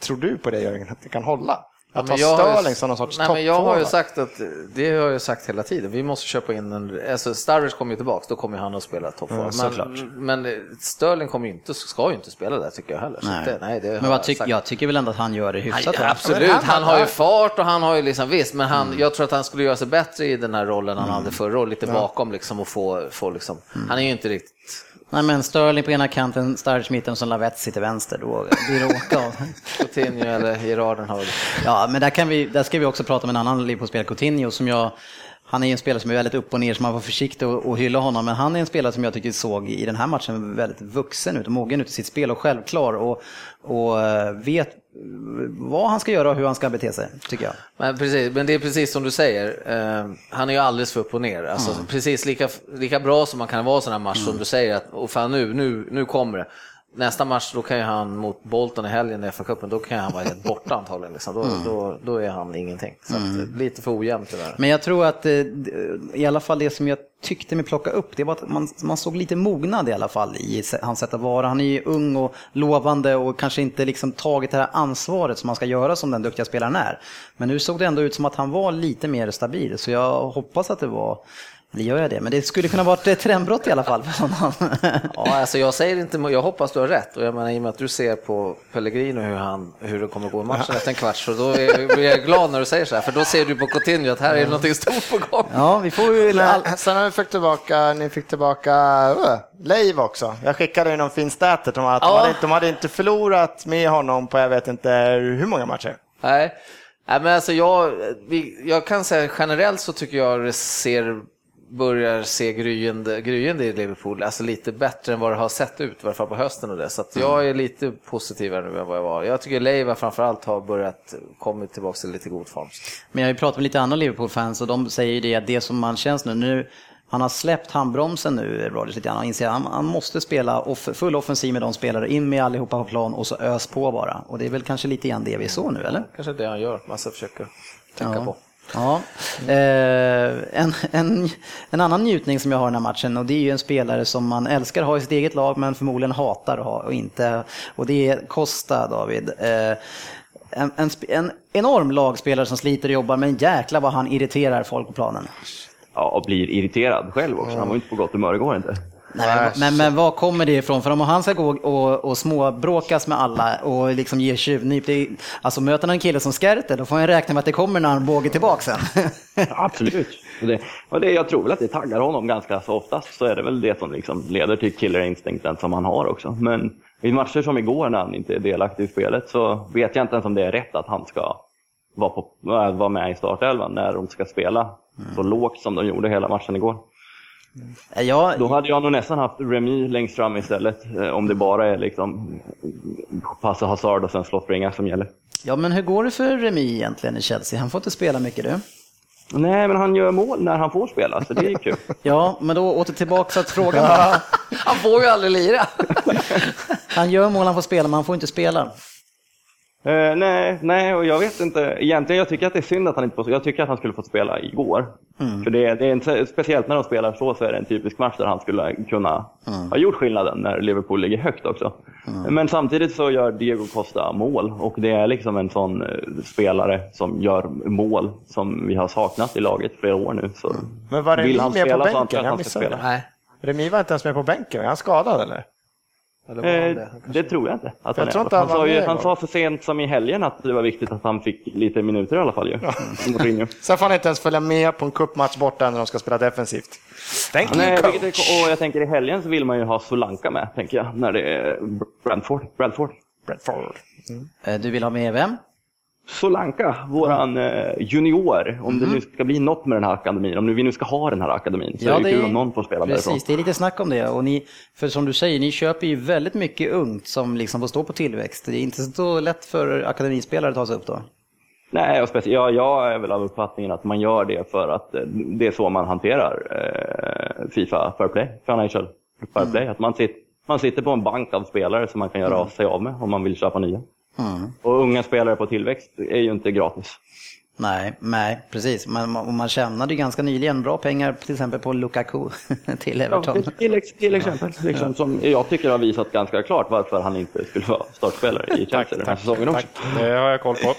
Tror du på det Jörgen, att det kan hålla? Att ha ju- Sterling som någon sorts Nej, men Jag har ju sagt att, det har jag sagt hela tiden, vi måste köpa in en, alltså Sturridge kommer ju tillbaka, då kommer han att spela. Ja, såklart. men, men Sterling kommer ju inte, ska ju inte spela där tycker jag heller. Nej. det, nej, det Men vad jag tyck, jag tycker väl ändå att han gör det hyfsat Ja, bra. absolut, han- han har ju fart och han har ju liksom, visst, men han, Mm. jag tror att han skulle göra sig bättre i den här rollen han hade förra året, lite bakom liksom och få, få liksom, Mm. han är ju inte riktigt Nej men Sterling på ena kanten, Sturridge mitten och så Lavetti till vänster. Då blir det åka av. <laughs> Coutinho eller Gerarden har Ja, men där, kan vi, där ska vi också prata om en annan Liverpool-spelare, Coutinho, som jag han är ju en spelare som är väldigt upp och ner, så man var försiktig och, och hylla honom. Men han är en spelare som jag tycker såg i den här matchen väldigt vuxen ut och mogen ut i sitt spel och självklar och, och eh, vet vad han ska göra och hur han ska bete sig, tycker jag. Men, precis, men det är precis som du säger, eh, han är ju alldeles för upp och ner. Alltså, Precis lika, lika bra som man kan vara i sån här match som du säger, att och fan, nu, nu, nu kommer det. Nästa match då kan ju han mot Bolton i helgen i FA-cupen, då kan han vara helt borta antagligen. Liksom. Då, då, då är han ingenting. Så att, lite för ojämnt tyvärr. Men jag tror att eh, i alla fall det som jag tyckte mig plocka upp, det var att man, man såg lite mognad i alla fall i hans sätt att vara. Han är ju ung och lovande och kanske inte liksom tagit det här ansvaret som man ska göra som den duktiga spelaren är. Men nu såg det ändå ut som att han var lite mer stabil, så jag hoppas att det var det gör jag det, men det skulle kunna vara ett trendbrott i alla fall för honom. Ja, alltså jag säger inte, jag hoppas du har rätt. Och jag menar, i och med att du ser på Pellegrino hur, han, hur det kommer gå i matchen efter en kvart, så då är, blir jag glad när du säger så här, för då ser du på Coutinho att här är någonting stort på gång. Ja, vi får ju... Sen har vi fått tillbaka, ni fick tillbaka uh, Leiv också. Jag skickade ju någon fin stat om att de, Ja. hade, inte- de hade inte förlorat med honom på jag vet inte hur många matcher. Nej, Nej men alltså jag, jag kan säga generellt så tycker jag det ser, börjar se gryende, gryende i Liverpool, alltså lite bättre än vad det har sett ut, i alla fall på hösten och det. Så att jag är lite positivare nu än vad jag var. Jag tycker Leiva framförallt har börjat komma tillbaka till lite god form. Men jag har ju pratat med lite andra Liverpool-fans och de säger ju det att det som man känns nu, nu han har släppt handbromsen nu, Rodgers, lite grann. Han inser att han, han måste spela off, full offensiv med de spelare, in med allihopa på plan och så ös på bara. Och det är väl kanske lite grann det vi såg nu, eller? Kanske det han gör, Massa försöker tänka Ja. på. Ja. Eh, en, en, en annan njutning som jag har i den här matchen och det är ju en spelare som man älskar att ha i sitt eget lag men förmodligen hatar att ha och inte. Och det är Costa, David. Eh, en, en, en enorm lagspelare som sliter och jobbar men jäkla vad han irriterar folk på planen. Ja, och blir irriterad själv också. Han var ju inte på gott humör igår inte. Nej, men, men var kommer det ifrån? För om han ska gå och, och småbråkas med alla och liksom ge tjuvnyp, det är, alltså möter han en kille som Skärter, då får han räkna med att det kommer en armbåge tillbaka sen. <laughs> Absolut. Och det, och det, jag tror väl att det taggar honom ganska så oftast så är det väl det som liksom leder till killerinstinkten som han har också. Men i matcher som igår när han inte är delaktig i spelet så vet jag inte ens om det är rätt att han ska vara, på, äh, vara med i startelvan när de ska spela så lågt som de gjorde hela matchen igår. Ja, Då hade jag nog nästan haft Remy längst fram istället eh, om det bara är liksom passa Hazard och sen slå springa som gäller. ja, men hur går det för Remi egentligen i Chelsea? Han får inte spela mycket du. Nej, men han gör mål när han får spela, så det är ju kul. <laughs> Ja, men då åter tillbaka så att frågan <laughs> Han får ju aldrig lira. Han gör mål, han får spela, men han får inte spela. Eh, nej, nej, och jag vet inte. Egentligen, jag tycker att det är synd att han inte får Jag tycker att han skulle fått spela igår. För det, det är inte, speciellt när de spelar så, så är det en typisk match där han skulle kunna ha gjort skillnaden när Liverpool ligger högt också. Men samtidigt så gör Diego Costa mål och det är liksom en sån eh, spelare som gör mål som vi har saknat i laget flera år nu. Så Men var Remi med på spela bänken? jag han missade spela. det. Nej. Remi var inte ens med på bänken, är han skadad eller? Eller var han Eh, det? det tror jag inte. Att Jag han, tror inte han, han sa ju, han sa för sent som i helgen att det var viktigt att han fick lite minuter i alla fall. Ju. Mourinho. Sen får han inte ens följa med på en cupmatch borta när de ska spela defensivt. Thank you Nej, coach. är, och jag tänker i helgen så vill man ju ha Solanka med, tänker jag, när det är Brentford. Brentford. Bradford. Eh, Du vill ha med vem? Solanka, våran eh, junior, om det nu ska bli något med den här akademin, om vi nu ska ha den här akademin, så är det kul om någon får spela därifrån. Precis, det är lite snack om det. Och ni, för som du säger, ni köper ju väldigt mycket ungt som liksom får stå på tillväxt. Det är inte så lätt för akademispelare att ta sig upp då. Nej, och jag, jag är väl av uppfattningen att man gör det för att eh, det är så man hanterar eh, Fifa Fair Play, Financial Fair Play. Att man, sitter, man sitter på en bank av spelare som man kan göra av sig av med om man vill köpa nya. Och unga spelare på tillväxt är ju inte gratis. Nej, nej, precis. Man, man, man tjänade ju ganska nyligen bra pengar till exempel på Lukaku <laughs> till Ja, Everton. till, till, till exempel. Liksom, som jag tycker har visat ganska klart varför han inte skulle vara startspelare i <laughs> Chelsea den här säsongen också. Det har jag koll på.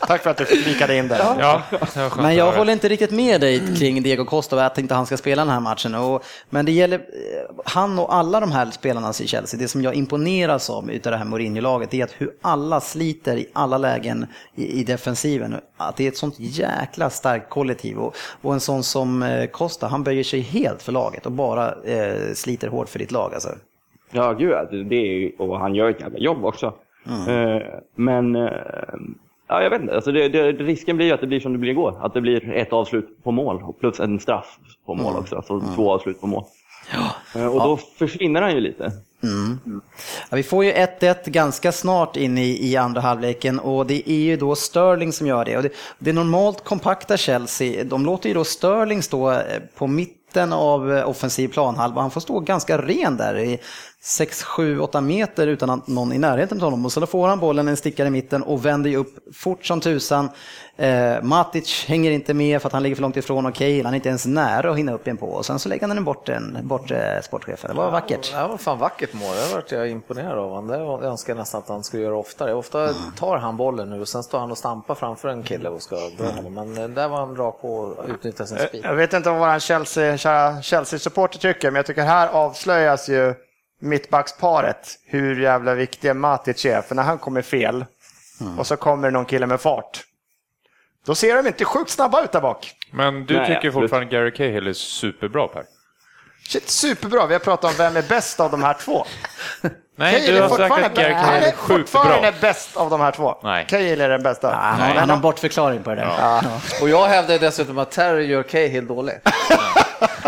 <laughs> Tack för att du flikade in där. Ja, det skönt Men jag håller inte riktigt med dig kring Diego Costa och att inte han ska spela den här matchen. Och, men det gäller eh, han och alla de här spelarna i Chelsea. Det som jag imponeras av utav det här Mourinho-laget är att hur alla sliter i alla lägen i, i defensiven. Att det är ett sånt jäkla starkt kollektiv. Och, och en sån som eh, Costa, han böjer sig helt för laget och bara eh, sliter hårt för ditt lag. Alltså. Ja, gud ja, det är, och han gör ett jävla jobb också. Eh, men, eh, ja, jag vet inte. Alltså det, det, risken blir ju att det blir som det blir igår. Att det blir ett avslut på mål och plus en straff på mål också. Så två avslut på mål. Eh, och då försvinner han ju lite. Ja, vi får ju 1-1 ganska snart in i, i andra halvleken och det är ju då Sterling som gör det. Och det, det normalt kompakta Chelsea, de låter ju då Sterling stå eh, på mitt mitten av eh, offensiv planhalva. Han får stå ganska ren där i 6, 7, 8 meter utan att någon i närheten av honom. Och så får han bollen en stickare i mitten och vänder ju upp fort som tusan. Eh, Matic hänger inte med för att han ligger för långt ifrån och Cahill, han är inte ens nära att hinna upp en på. Och sen så lägger han den bort en bort eh, sportchef. Det var vackert. Det här var fan vackert mål, det vart jag imponerad av honom. Det var- jag önskar nästan att han skulle göra oftare. Ofta tar han bollen nu och sen står han och stampar framför en kille och ska dra honom. Men eh, där var han bra på att utnyttja sin speed. Jag vet inte vad vår Chelsea, kära Chelsea-supporter tycker, men jag tycker här avslöjas ju mittbacksparet hur jävla viktig Matic är. För när han kommer fel och så kommer någon kille med fart, då ser de inte sjukt snabba ut där bak. Men du Nej, tycker absolut. fortfarande Gary Cahill är superbra Per? Shit, superbra, vi har pratat om vem är bäst av de här två. <laughs> Nej, Cahill du är har sagt fortfarande att Gary han Cahill är är sjukt bra. fortfarande bäst av de här två. Nej. Cahill är den bästa. Han har, han har en bortförklaring på det där. Ja. Och jag hävdar dessutom att Terry gör Cahill dålig. <laughs>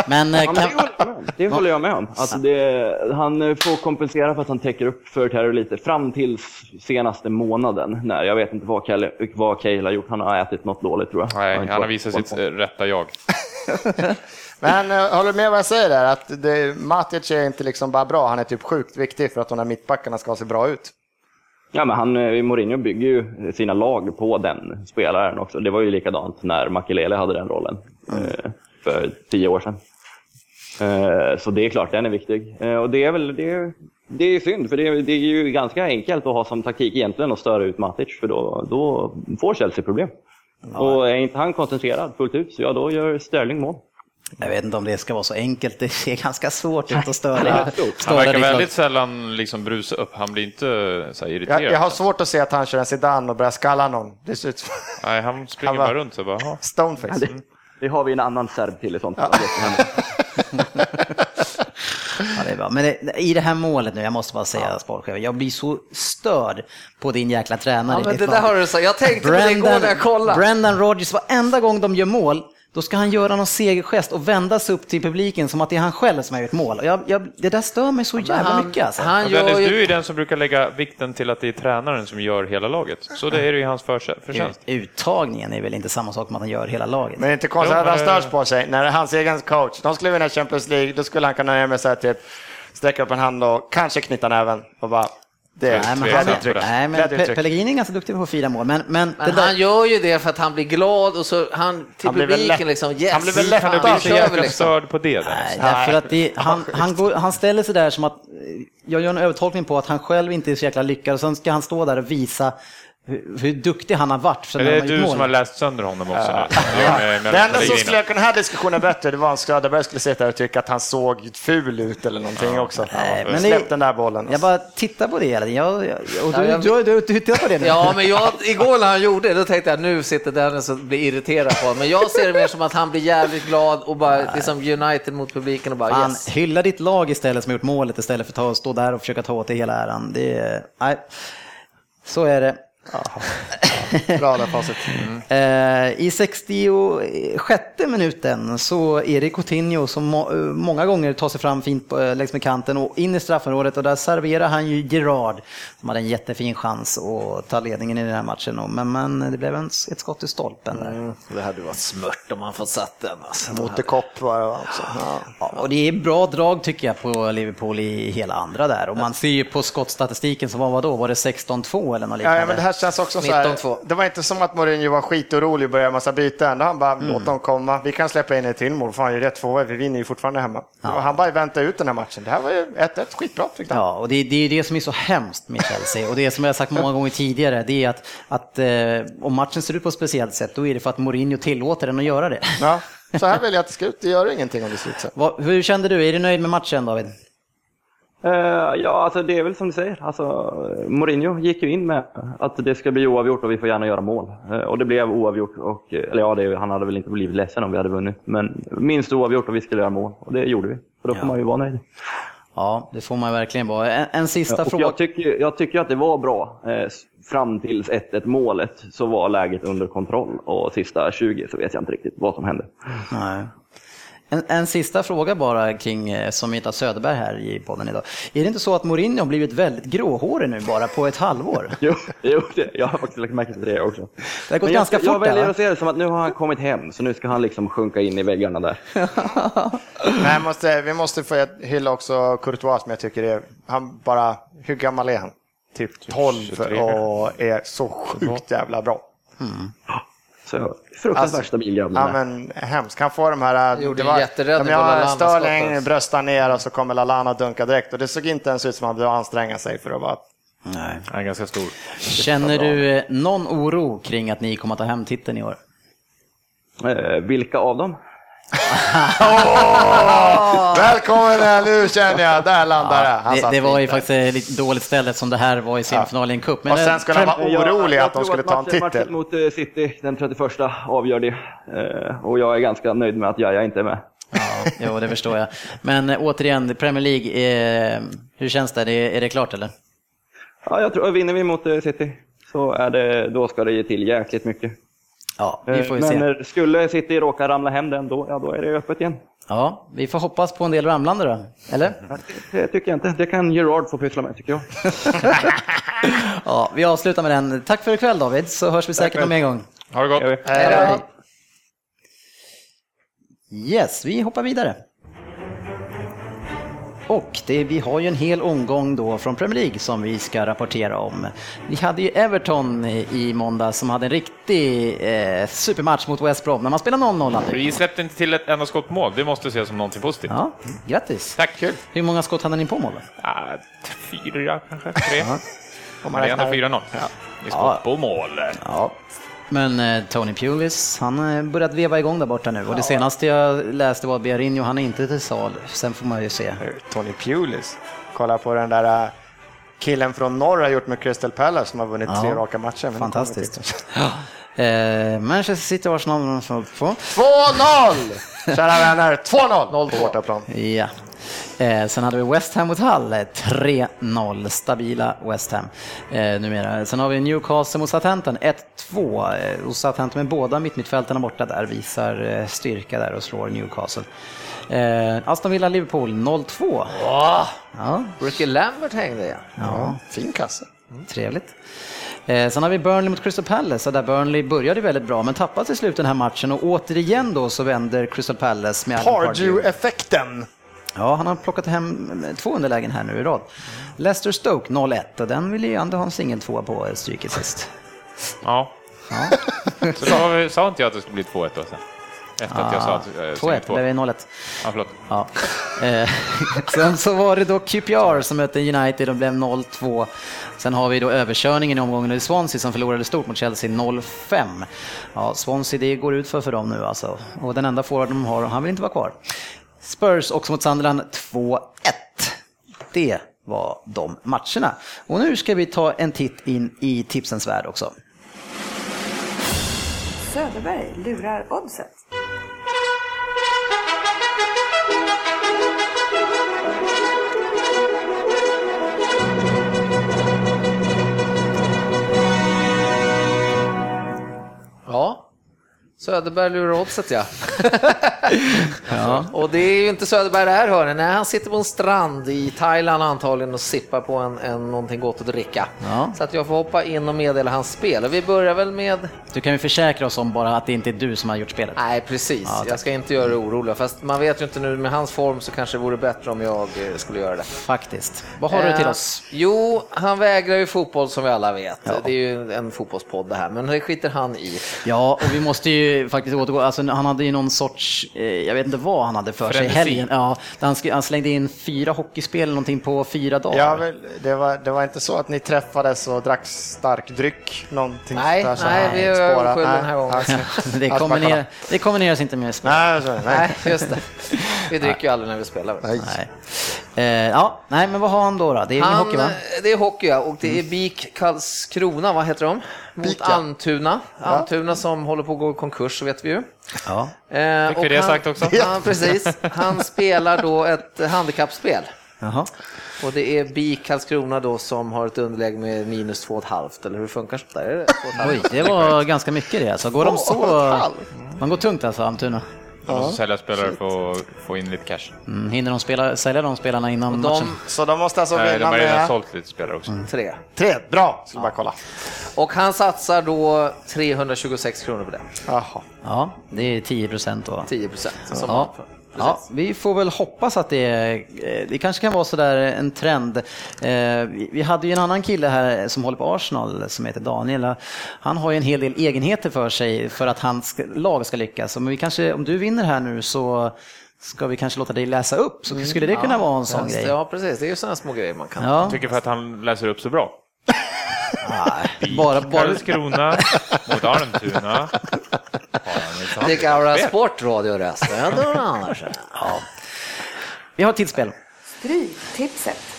Men, eh, Ja, men det, kan, håller jag med om. det håller jag med om. Alltså det, han får kompensera för att han täcker upp för Terror lite fram till senaste månaden. När, jag vet inte vad Cahill, vad Cahill har gjort. Han har ätit något dåligt tror jag. Nej, inte han har visat sitt eh, rätta jag. <laughs> Men eh, håller du med vad jag säger där? Att det, Matic är inte liksom bara bra, han är typ sjukt viktig för att de här mittbackarna ska se bra ut. Ja, men han, eh, Mourinho bygger ju sina lag på den spelaren också. Det var ju likadant när Makelele hade den rollen eh, för tio år sedan. Eh, så det är klart, den är viktig. Eh, och det är väl det är, det är synd, för det är, det är ju ganska enkelt att ha som taktik egentligen att störa ut Matic, för då, då får Chelsea problem. Och är inte han koncentrerad fullt ut, så ja, då gör Sterling mål. Jag vet inte om det ska vara så enkelt, det ser ganska svårt ut att <laughs> störa. Han verkar väldigt sällan liksom brusa upp, han blir inte så här irriterad. Jag, jag har svårt att se att han kör en Zidane och börjar skalla någon. Det ser ut Nej, han springer Han bara- bara runt så bara, "Jaha." stoneface. Det, det har vi en annan serb till i sånt fall. Ja, det är bra. Men det, i det här målet nu, jag måste bara säga sportchefen, jag blir så störd på din jäkla tränare. Ja, men det där har du sagt. Jag tänkte på det igår när jag kollade. Brendan Rodgers, varenda gång de gör mål, då ska han göra någon segergest och vända sig upp till publiken som att det är han själv som har gjort mål. Jag, jag, det där stör mig så jävla han, mycket alltså. han gör Dennis, du är den som brukar lägga vikten till att det är tränaren som gör hela laget. Så det är ju hans förtjä- förtjänst. Uttagningen är väl inte samma sak som att han gör hela laget. Men det är inte konstigt att han störs på sig. När hans egen coach, de skulle vinna Champions League, då skulle han kunna nöja med här typ sträcka upp en hand och kanske knyta näven och bara... Det är Nej, men, han, det. nej, men. Pe- Pellegrini är ganska duktig på att fira mål. Men, men, Men där, han gör ju det för att han blir glad och så han till Han blir väl publiken lätt- liksom yes, han blir väl lätt fan, att vi bli Så jäkla liksom. störd på det. Dennis. Nej, därför att det, han, han, går, han ställer sig där som att, jag gör en övertolkning på att han själv inte är så jäkla lyckad och sen ska han stå där och visa hur, hur duktig han har varit. Är det du mål. som har läst sönder honom också nu? Ja. Det <laughs> enda som skulle kunna ha diskussionen bättre, det var om Söderberg skulle sitta och tycka att han såg ful ut eller någonting också. Nej, men det- Släpp den där bollen. Jag bara tittar på det hela tiden. Jag, jag, och du, Ja, jag- du, du, du, tittar på det nu? Ja, men jag, igår när han gjorde det, då tänkte jag nu sitter Dennis och blir irriterad på honom. Men jag ser det mer som att han blir jävligt glad och bara liksom United mot publiken och bara Fan, yes. hylla ditt lag istället som gjort målet istället för att ta, stå där och försöka ta åt dig hela äran. Det nej, så är det. Oh. <laughs> <laughs> Bra där facit. Eh, I 66 minuten så är det Coutinho som må, eh, många gånger tar sig fram fint eh, längs med kanten och in i straffområdet och där serverar han ju Gerard som hade en jättefin chans att ta ledningen i den här matchen. Men, men det blev en, ett skott i stolpen där. Det hade varit smört om han fått satt den. Alltså. Motorkopp var det också. Ja. Ja, och det är bra drag tycker jag på Liverpool i hela andra där. Och man ser ju på skottstatistiken som var vad då? Var det 16-2 eller något liknande? ja, men det här känns också så här, 19-2. Det var inte som att Mourinho var skitorolig och började massa byten. Han bara, låt dem komma. Vi kan släppa in ett till mål. Fan, det är rätt tvåa. Vi vinner ju fortfarande hemma. Och han bara väntade ut den här matchen. Det här var ju 1-1, skitbra tyckte han. Ja, och det, det är det som är så hemskt med Chelsea. Och det som jag har sagt många gånger tidigare, det är att, att eh, om matchen ser ut på ett speciellt sätt, då är det för att Mourinho tillåter den att göra det. Ja, så här vill jag att det ska ut. Det gör ingenting om det ser ut så. <laughs> Hur kände du? Är du nöjd med matchen David? Eh, ja, alltså det är väl som du säger. Alltså, Mourinho gick ju in med att det ska bli oavgjort och vi får gärna göra mål. Eh, och det blev oavgjort. Och, eller ja, det, han hade väl inte blivit ledsen om vi hade vunnit. Men minst oavgjort och vi skulle göra mål. Och det gjorde vi. Och då får Ja. man ju vara nöjd. Ja, det får man verkligen vara. En, en sista och fråga. jag, tycker, jag tycker att det var bra. Eh, fram tills 1-1 målet så var läget under kontroll. Och sista 20 så vet jag inte riktigt vad som hände. Nej. En, en sista fråga bara kring, eh, som har Söderberg här i podden idag. Är det inte så att Mourinho har blivit väldigt gråhårig nu bara på ett halvår? <laughs> Jo, jo det, jag har faktiskt lagt märke till det också. Det har gått Men jag, ganska jag fort där, väljer att se det som att nu har han kommit hem, så nu ska han liksom sjunka in i väggarna där. <laughs> Men jag måste, vi måste få hylla också Courtois som jag tycker är, han bara, hur gammal är han? Typ 12 23. och är så sjukt jävla bra. Så fruktansvärt Alltså, stabil grabb. Ja men hemskt. Han får de här... Gjorde det var, jätteräddning de Lallana Sterling bröstar ner och så kommer Lallana och dunkar direkt. Och det såg inte ens ut som att han behövde anstränga sig för att vara... Nej. Han är ganska stor. Känner du eh, någon oro kring att ni kommer att ta hem titeln i år? Eh, vilka av dem? Välkommen här, nu känner jag, där landar det. Han Det, det var ju där. faktiskt ett lite dåligt ställe som det här var i semifinalen i en cup. Men Och sen skulle han vara Jag- orolig jag att de skulle ta en matchen- Matchen titel. mot eh, City den 31 avgör det. Eh, och jag är ganska nöjd med att Jaja inte är med. Ja, jo, det förstår jag. Men eh, återigen, Premier League, eh, hur känns det? Är det, klart eller? Ja, jag tror, vinner vi mot City så är det, då ska det ge till jäkligt mycket. Ja, vi får ju Eh, Men se. eh, skulle City råka ramla hem den, då, ja, då är det öppet igen. Ja, vi får hoppas på en del ramlande då, eller? Det tycker jag inte. Det kan Gerard få pyssla med, tycker jag. <laughs> Ja, vi avslutar med den. Tack för ikväll David, så hörs vi säkert någon mer gång. Ha det gott. Hej då. Yes, vi hoppar vidare. Och det, vi har ju en hel omgång då från Premier League som vi ska rapportera om. Vi hade ju Everton i måndag som hade en riktig eh, supermatch mot West Brom när man spelar 0-0. Vi släppte inte till ett enda skott mål, det måste ses som någonting positivt. Ja, grattis. Tack! Kul. Hur många skott hade ni på mål? Ja, fyra kanske, tre. Om man räknar- 4-0. Vi skott Ja. på mål. Ja. Men eh, Tony Pulis, han har börjat veva igång där borta nu och det senaste jag läste var Biarinho, han är inte till sal. Sen får man ju se. Tony Pulis. Kolla på den där äh, killen från norr har gjort med Crystal Palace som har vunnit Ja. tre raka matcher. Fantastiskt. Ja. Eh, Manchester City Arsenal får på. 2-0! Kära vänner, 2-0 på bortaplan. Ja. Eh, sen hade vi West Ham mot Hull, eh, 3-0, stabila West Ham eh, numera. Sen har vi Newcastle mot Southampton, 1-2. Eh, och Southampton med båda mittmittfältarna borta där visar eh, styrka där och slår Newcastle. Eh, Aston Villa-Liverpool 0-2. Åh, Ja, Ricky Lambert hängde igen. ja, Fin kasse. trevligt. Eh, sen har vi Burnley mot Crystal Palace, där Burnley började väldigt bra men tappade till slut den här matchen och återigen då så vänder Crystal Palace med. Pardew-effekten. Ja, han har plockat hem två underlägen här nu i rad. Leicester Stoke 0-1 och den ville ju ändå ha en singel tvåa på stryket sist. Ja. Så då har vi, sa inte jag att det skulle bli 2-1 då sen? Efter att jag sa att... eh, 2-1, två. blev det 0-1. Ja, förlåt. Ja. Eh, <laughs> Sen så var det då QPR som mötte United och blev 0-2. Sen har vi då överkörningen i omgången i Swansea som förlorade stort mot Chelsea 0-5. Ja, Swansea det går ut för för dem nu alltså. Och den enda forward de har, han vill inte vara kvar. Spurs också mot Sunderland 2-1. Det var de matcherna. Och nu ska vi ta en titt in i tipsens värld också. Söderberg lurar oddset. Ja, Söderberg lurar oddset <laughs> ja. Och det är ju inte Söderberg det här hörni. Nej, han sitter på en strand i Thailand antagligen och sippar på en, en, någonting gott att dricka. Ja. Så att jag får hoppa in och meddela hans spel. Och vi börjar väl med... Du kan ju försäkra oss om bara att det inte är du som har gjort spelet. Nej, precis. Ja, jag ska inte göra det oroliga. Fast man vet ju inte nu med hans form så kanske det vore bättre om jag eh, skulle göra det. Faktiskt. Vad har du till Eh, oss? Jo, han vägrar ju fotboll som vi alla vet. Ja. Det är ju en fotbollspodd det här, men det skiter han i. Ja, och vi måste ju faktiskt återgå. Alltså, han hade ju någon sorts, eh, jag vet inte vad han hade för sig Frenesi. helgen. Ja, han, sk- han slängde in fyra hockeyspel eller någonting på fyra dagar. Ja, väl, det, var, det var inte så att ni träffades och drack stark dryck? Någonting Nej, där, nej, så- vi är Nej, den här gången. okej. <laughs> det, kolla. det kombineras inte med spel. Nej, så, nej. Nej, just det. Vi dricker ju aldrig när vi spelar. Nej. Nej. Eh, ja, nej, men vad har han då? då? Det är Han, hockey va? Det är hockey ja, och det är BIK Karlskrona, vad heter de? Mot BIK, ja. Almtuna. Almtuna som håller på att gå i konkurs, så vet vi ju. Ja. Eh, Fick vi det han- sagt också? Ja, <laughs> precis. Han spelar då ett handikappspel. Jaha. Och det är BIK Karlskrona då som har ett underläge med minus 2,5 eller hur funkar sånt där? Är det 2,5? Oj, det var ganska mycket det. Alltså, går de så... Man går tungt alltså, Almtuna. Man måste sälja spelare för att få in lite cash. Mm, hinner de spela, sälja de spelarna innan matchen? De Så de måste alltså Nej, de har redan med sålt lite spelare också. tre. tre. Bra, skulle bara kolla. Och han satsar då 326 kronor på det. Jaha. Ja, det är 10 procent då. 10 procent. Ja. Ja, vi får väl hoppas att det, eh, det kanske kan vara sådär en trend. Eh, vi- hade ju en annan kille här som håller på Arsenal som heter Daniel. Han har ju en hel del egenheter för sig för att hans lag ska lyckas. Men vi kanske, om du vinner här nu så ska vi kanske låta dig läsa upp. Så skulle det kunna vara en sån grej? Ja, precis. Det är ju sådana små grejer man kan. Ja, Jag tycker för att han läser upp så bra. <laughs> nej, bara, bara, Karlskrona mot Almtuna. Har han ett sånt Det är gamla spel? sportradiorösten. annars. ja. Vi har ett till spel. Stryktipset.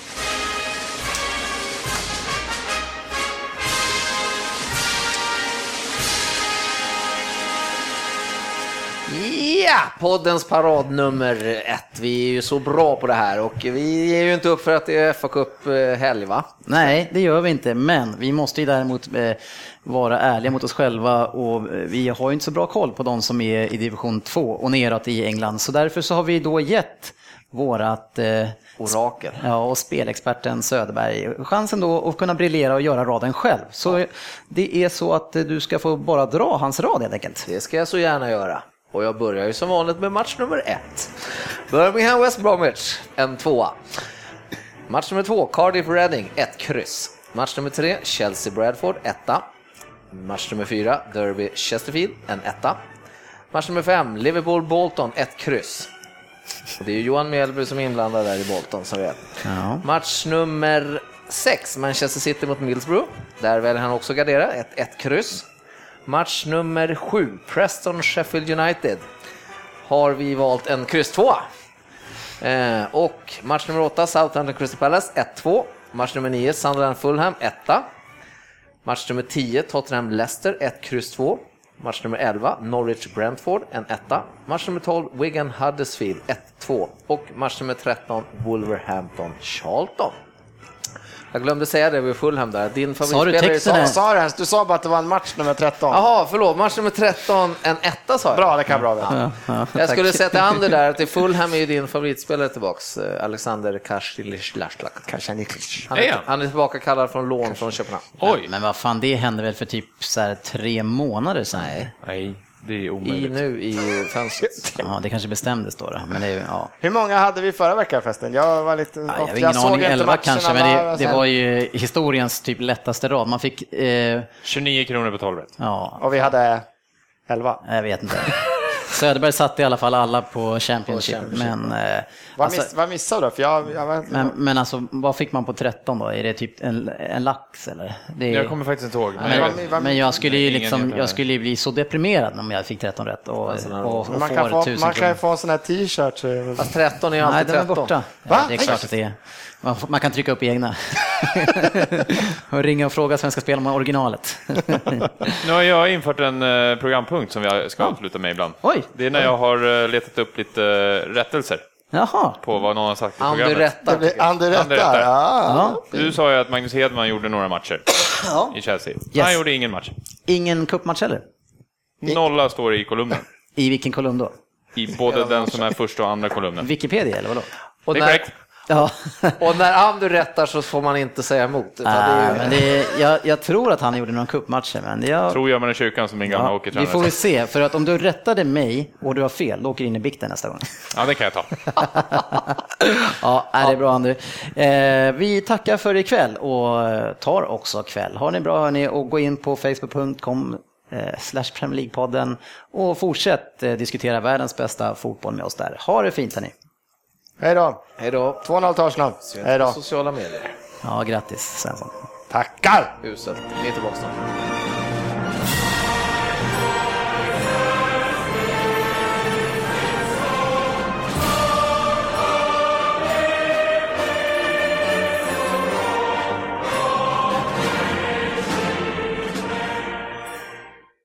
Ja, poddens paradnummer ett. Vi är ju så bra på det här och vi ger ju inte upp för att det är fa Cup eh, va? Nej, det gör vi inte, men vi måste ju däremot eh, vara ärliga mot oss själva och eh, vi har ju inte så bra koll på de som är i division 2 och neråt i England. Så därför så har vi då gett vårat eh, Orakel. Ja, och spelexperten Söderberg chansen då att kunna briljera och göra raden själv. Så det är så att du ska få bara dra hans rad helt enkelt. Det ska jag så gärna göra. Och jag börjar ju som vanligt med match nummer ett. Birmingham West Bromwich, en tvåa. Match nummer två, Cardiff Reading, ett kryss. Match nummer tre, Chelsea Bradford, etta. Match nummer fyra, Derby Chesterfield, en etta. Match nummer fem, Liverpool Bolton, ett kryss. Och det är ju Johan Mjällby som är inblandad där i Bolton, som vet. Ja. Match nummer 6, Manchester City mot Middlesbrough. Där väljer han också gardera, ett, ett kryss. Match nummer sju, Preston Sheffield United. Har vi valt en kryss 2. Eh, och match nummer åtta, Southampton Crystal Palace, 1-2. Match nummer nio, Sunderland Fulham, 1 Match nummer 10, Tottenham Leicester, 1, kryss 2. Match nummer 11, Norwich Brentford, en etta. Match nummer 12, Wigan Huddersfield, 1-2. Och match nummer 13, Wolverhampton Charlton. Jag glömde säga det vid Fulham där, din favoritspelare? Sa du ens? Du sa bara att det var en match nummer 13. Jaha, förlåt, match nummer 13, en etta sa jag. Bra, det kan bra veta. Jag skulle säga till Ander där att i Fulham är ju din favoritspelare tillbaks, eh, Alexander Niklas. Han Är han? han är tillbaka kallad från lån från Köpenhamn. Oj! Men vad fan, det hände väl för typ så här tre månader sedan? Nej, det är I, omöjligt. nu i fönstret. <laughs> Ja, det kanske bestämdes då. då. Men det, är ja. Hur många hade vi förra veckan förresten? Jag var lite... Ja, jag har ingen aning, 11 matcherna kanske, men det, det var ju historiens typ lättaste rad. Man fick, eh, 29 kronor på 12 rätt. ja, Och vi hade 11. jag vet inte. Söderberg satte i alla fall alla på Championship, men, eh, Vad, alltså, miss, vad missade du? För jag, jag vet inte. men, men alltså, vad fick man på 13 då? Är det typ en, en lax eller? Det är, Jag kommer faktiskt inte ihåg. Men men, vad- men jag skulle ju liksom, jag skulle ju bli så deprimerad om jag fick 13 rätt och, och, och, Men man, kan få, 1000 man kan ju få en sån här t-shirt. Fast 13 är ju Nej, alltid den är 13. borta. Va? Det är klart att det är. Man, man kan trycka upp egna. <laughs> och ringa och fråga Svenska Spel om originalet. <laughs> Nu har jag infört en eh, programpunkt som jag ska avsluta med ibland. Oj. Det är när jag har eh, letat upp lite eh, rättelser Jaha. på vad någon har sagt i programmet. rättar. Det blir tycker jag. Ander Ander rättar. rättar. Ja. Ja. Du sa ju att Magnus Hedman gjorde några matcher <coughs> i Chelsea. Han gjorde ingen match. Ingen cupmatch heller? Nolla står i kolumnen. I vilken kolumn då? I både den som är första och andra kolumnen. Wikipedia eller vadå? Och Det är när, korrekt. Ja. <laughs> och när Ander rättar så får man inte säga emot. Utan det Nej, är ju, men det är, jag, jag tror att han gjorde några cupmatcher, men jag, Tror jag med den kyrkan som min gamla ja, vi hockeytränare får väl se. För att om du rättade mig och du har fel, då åker du in i bikten nästa gång. Ja, det kan jag ta. <laughs> ja, nej, det är bra Andrew. Eh, vi tackar för ikväll och tar också kväll. Ha det bra hörni och gå in på facebook.com eh, slash Premier League-podden och fortsätt eh, diskutera världens bästa fotboll med oss där. Ha det fint hörni. Hej då. hej då. 2-0 till Arsenal. Hej då. Sociala medier. Ja, grattis Svensson. Tackar! Uselt. Vi är tillbaka snart.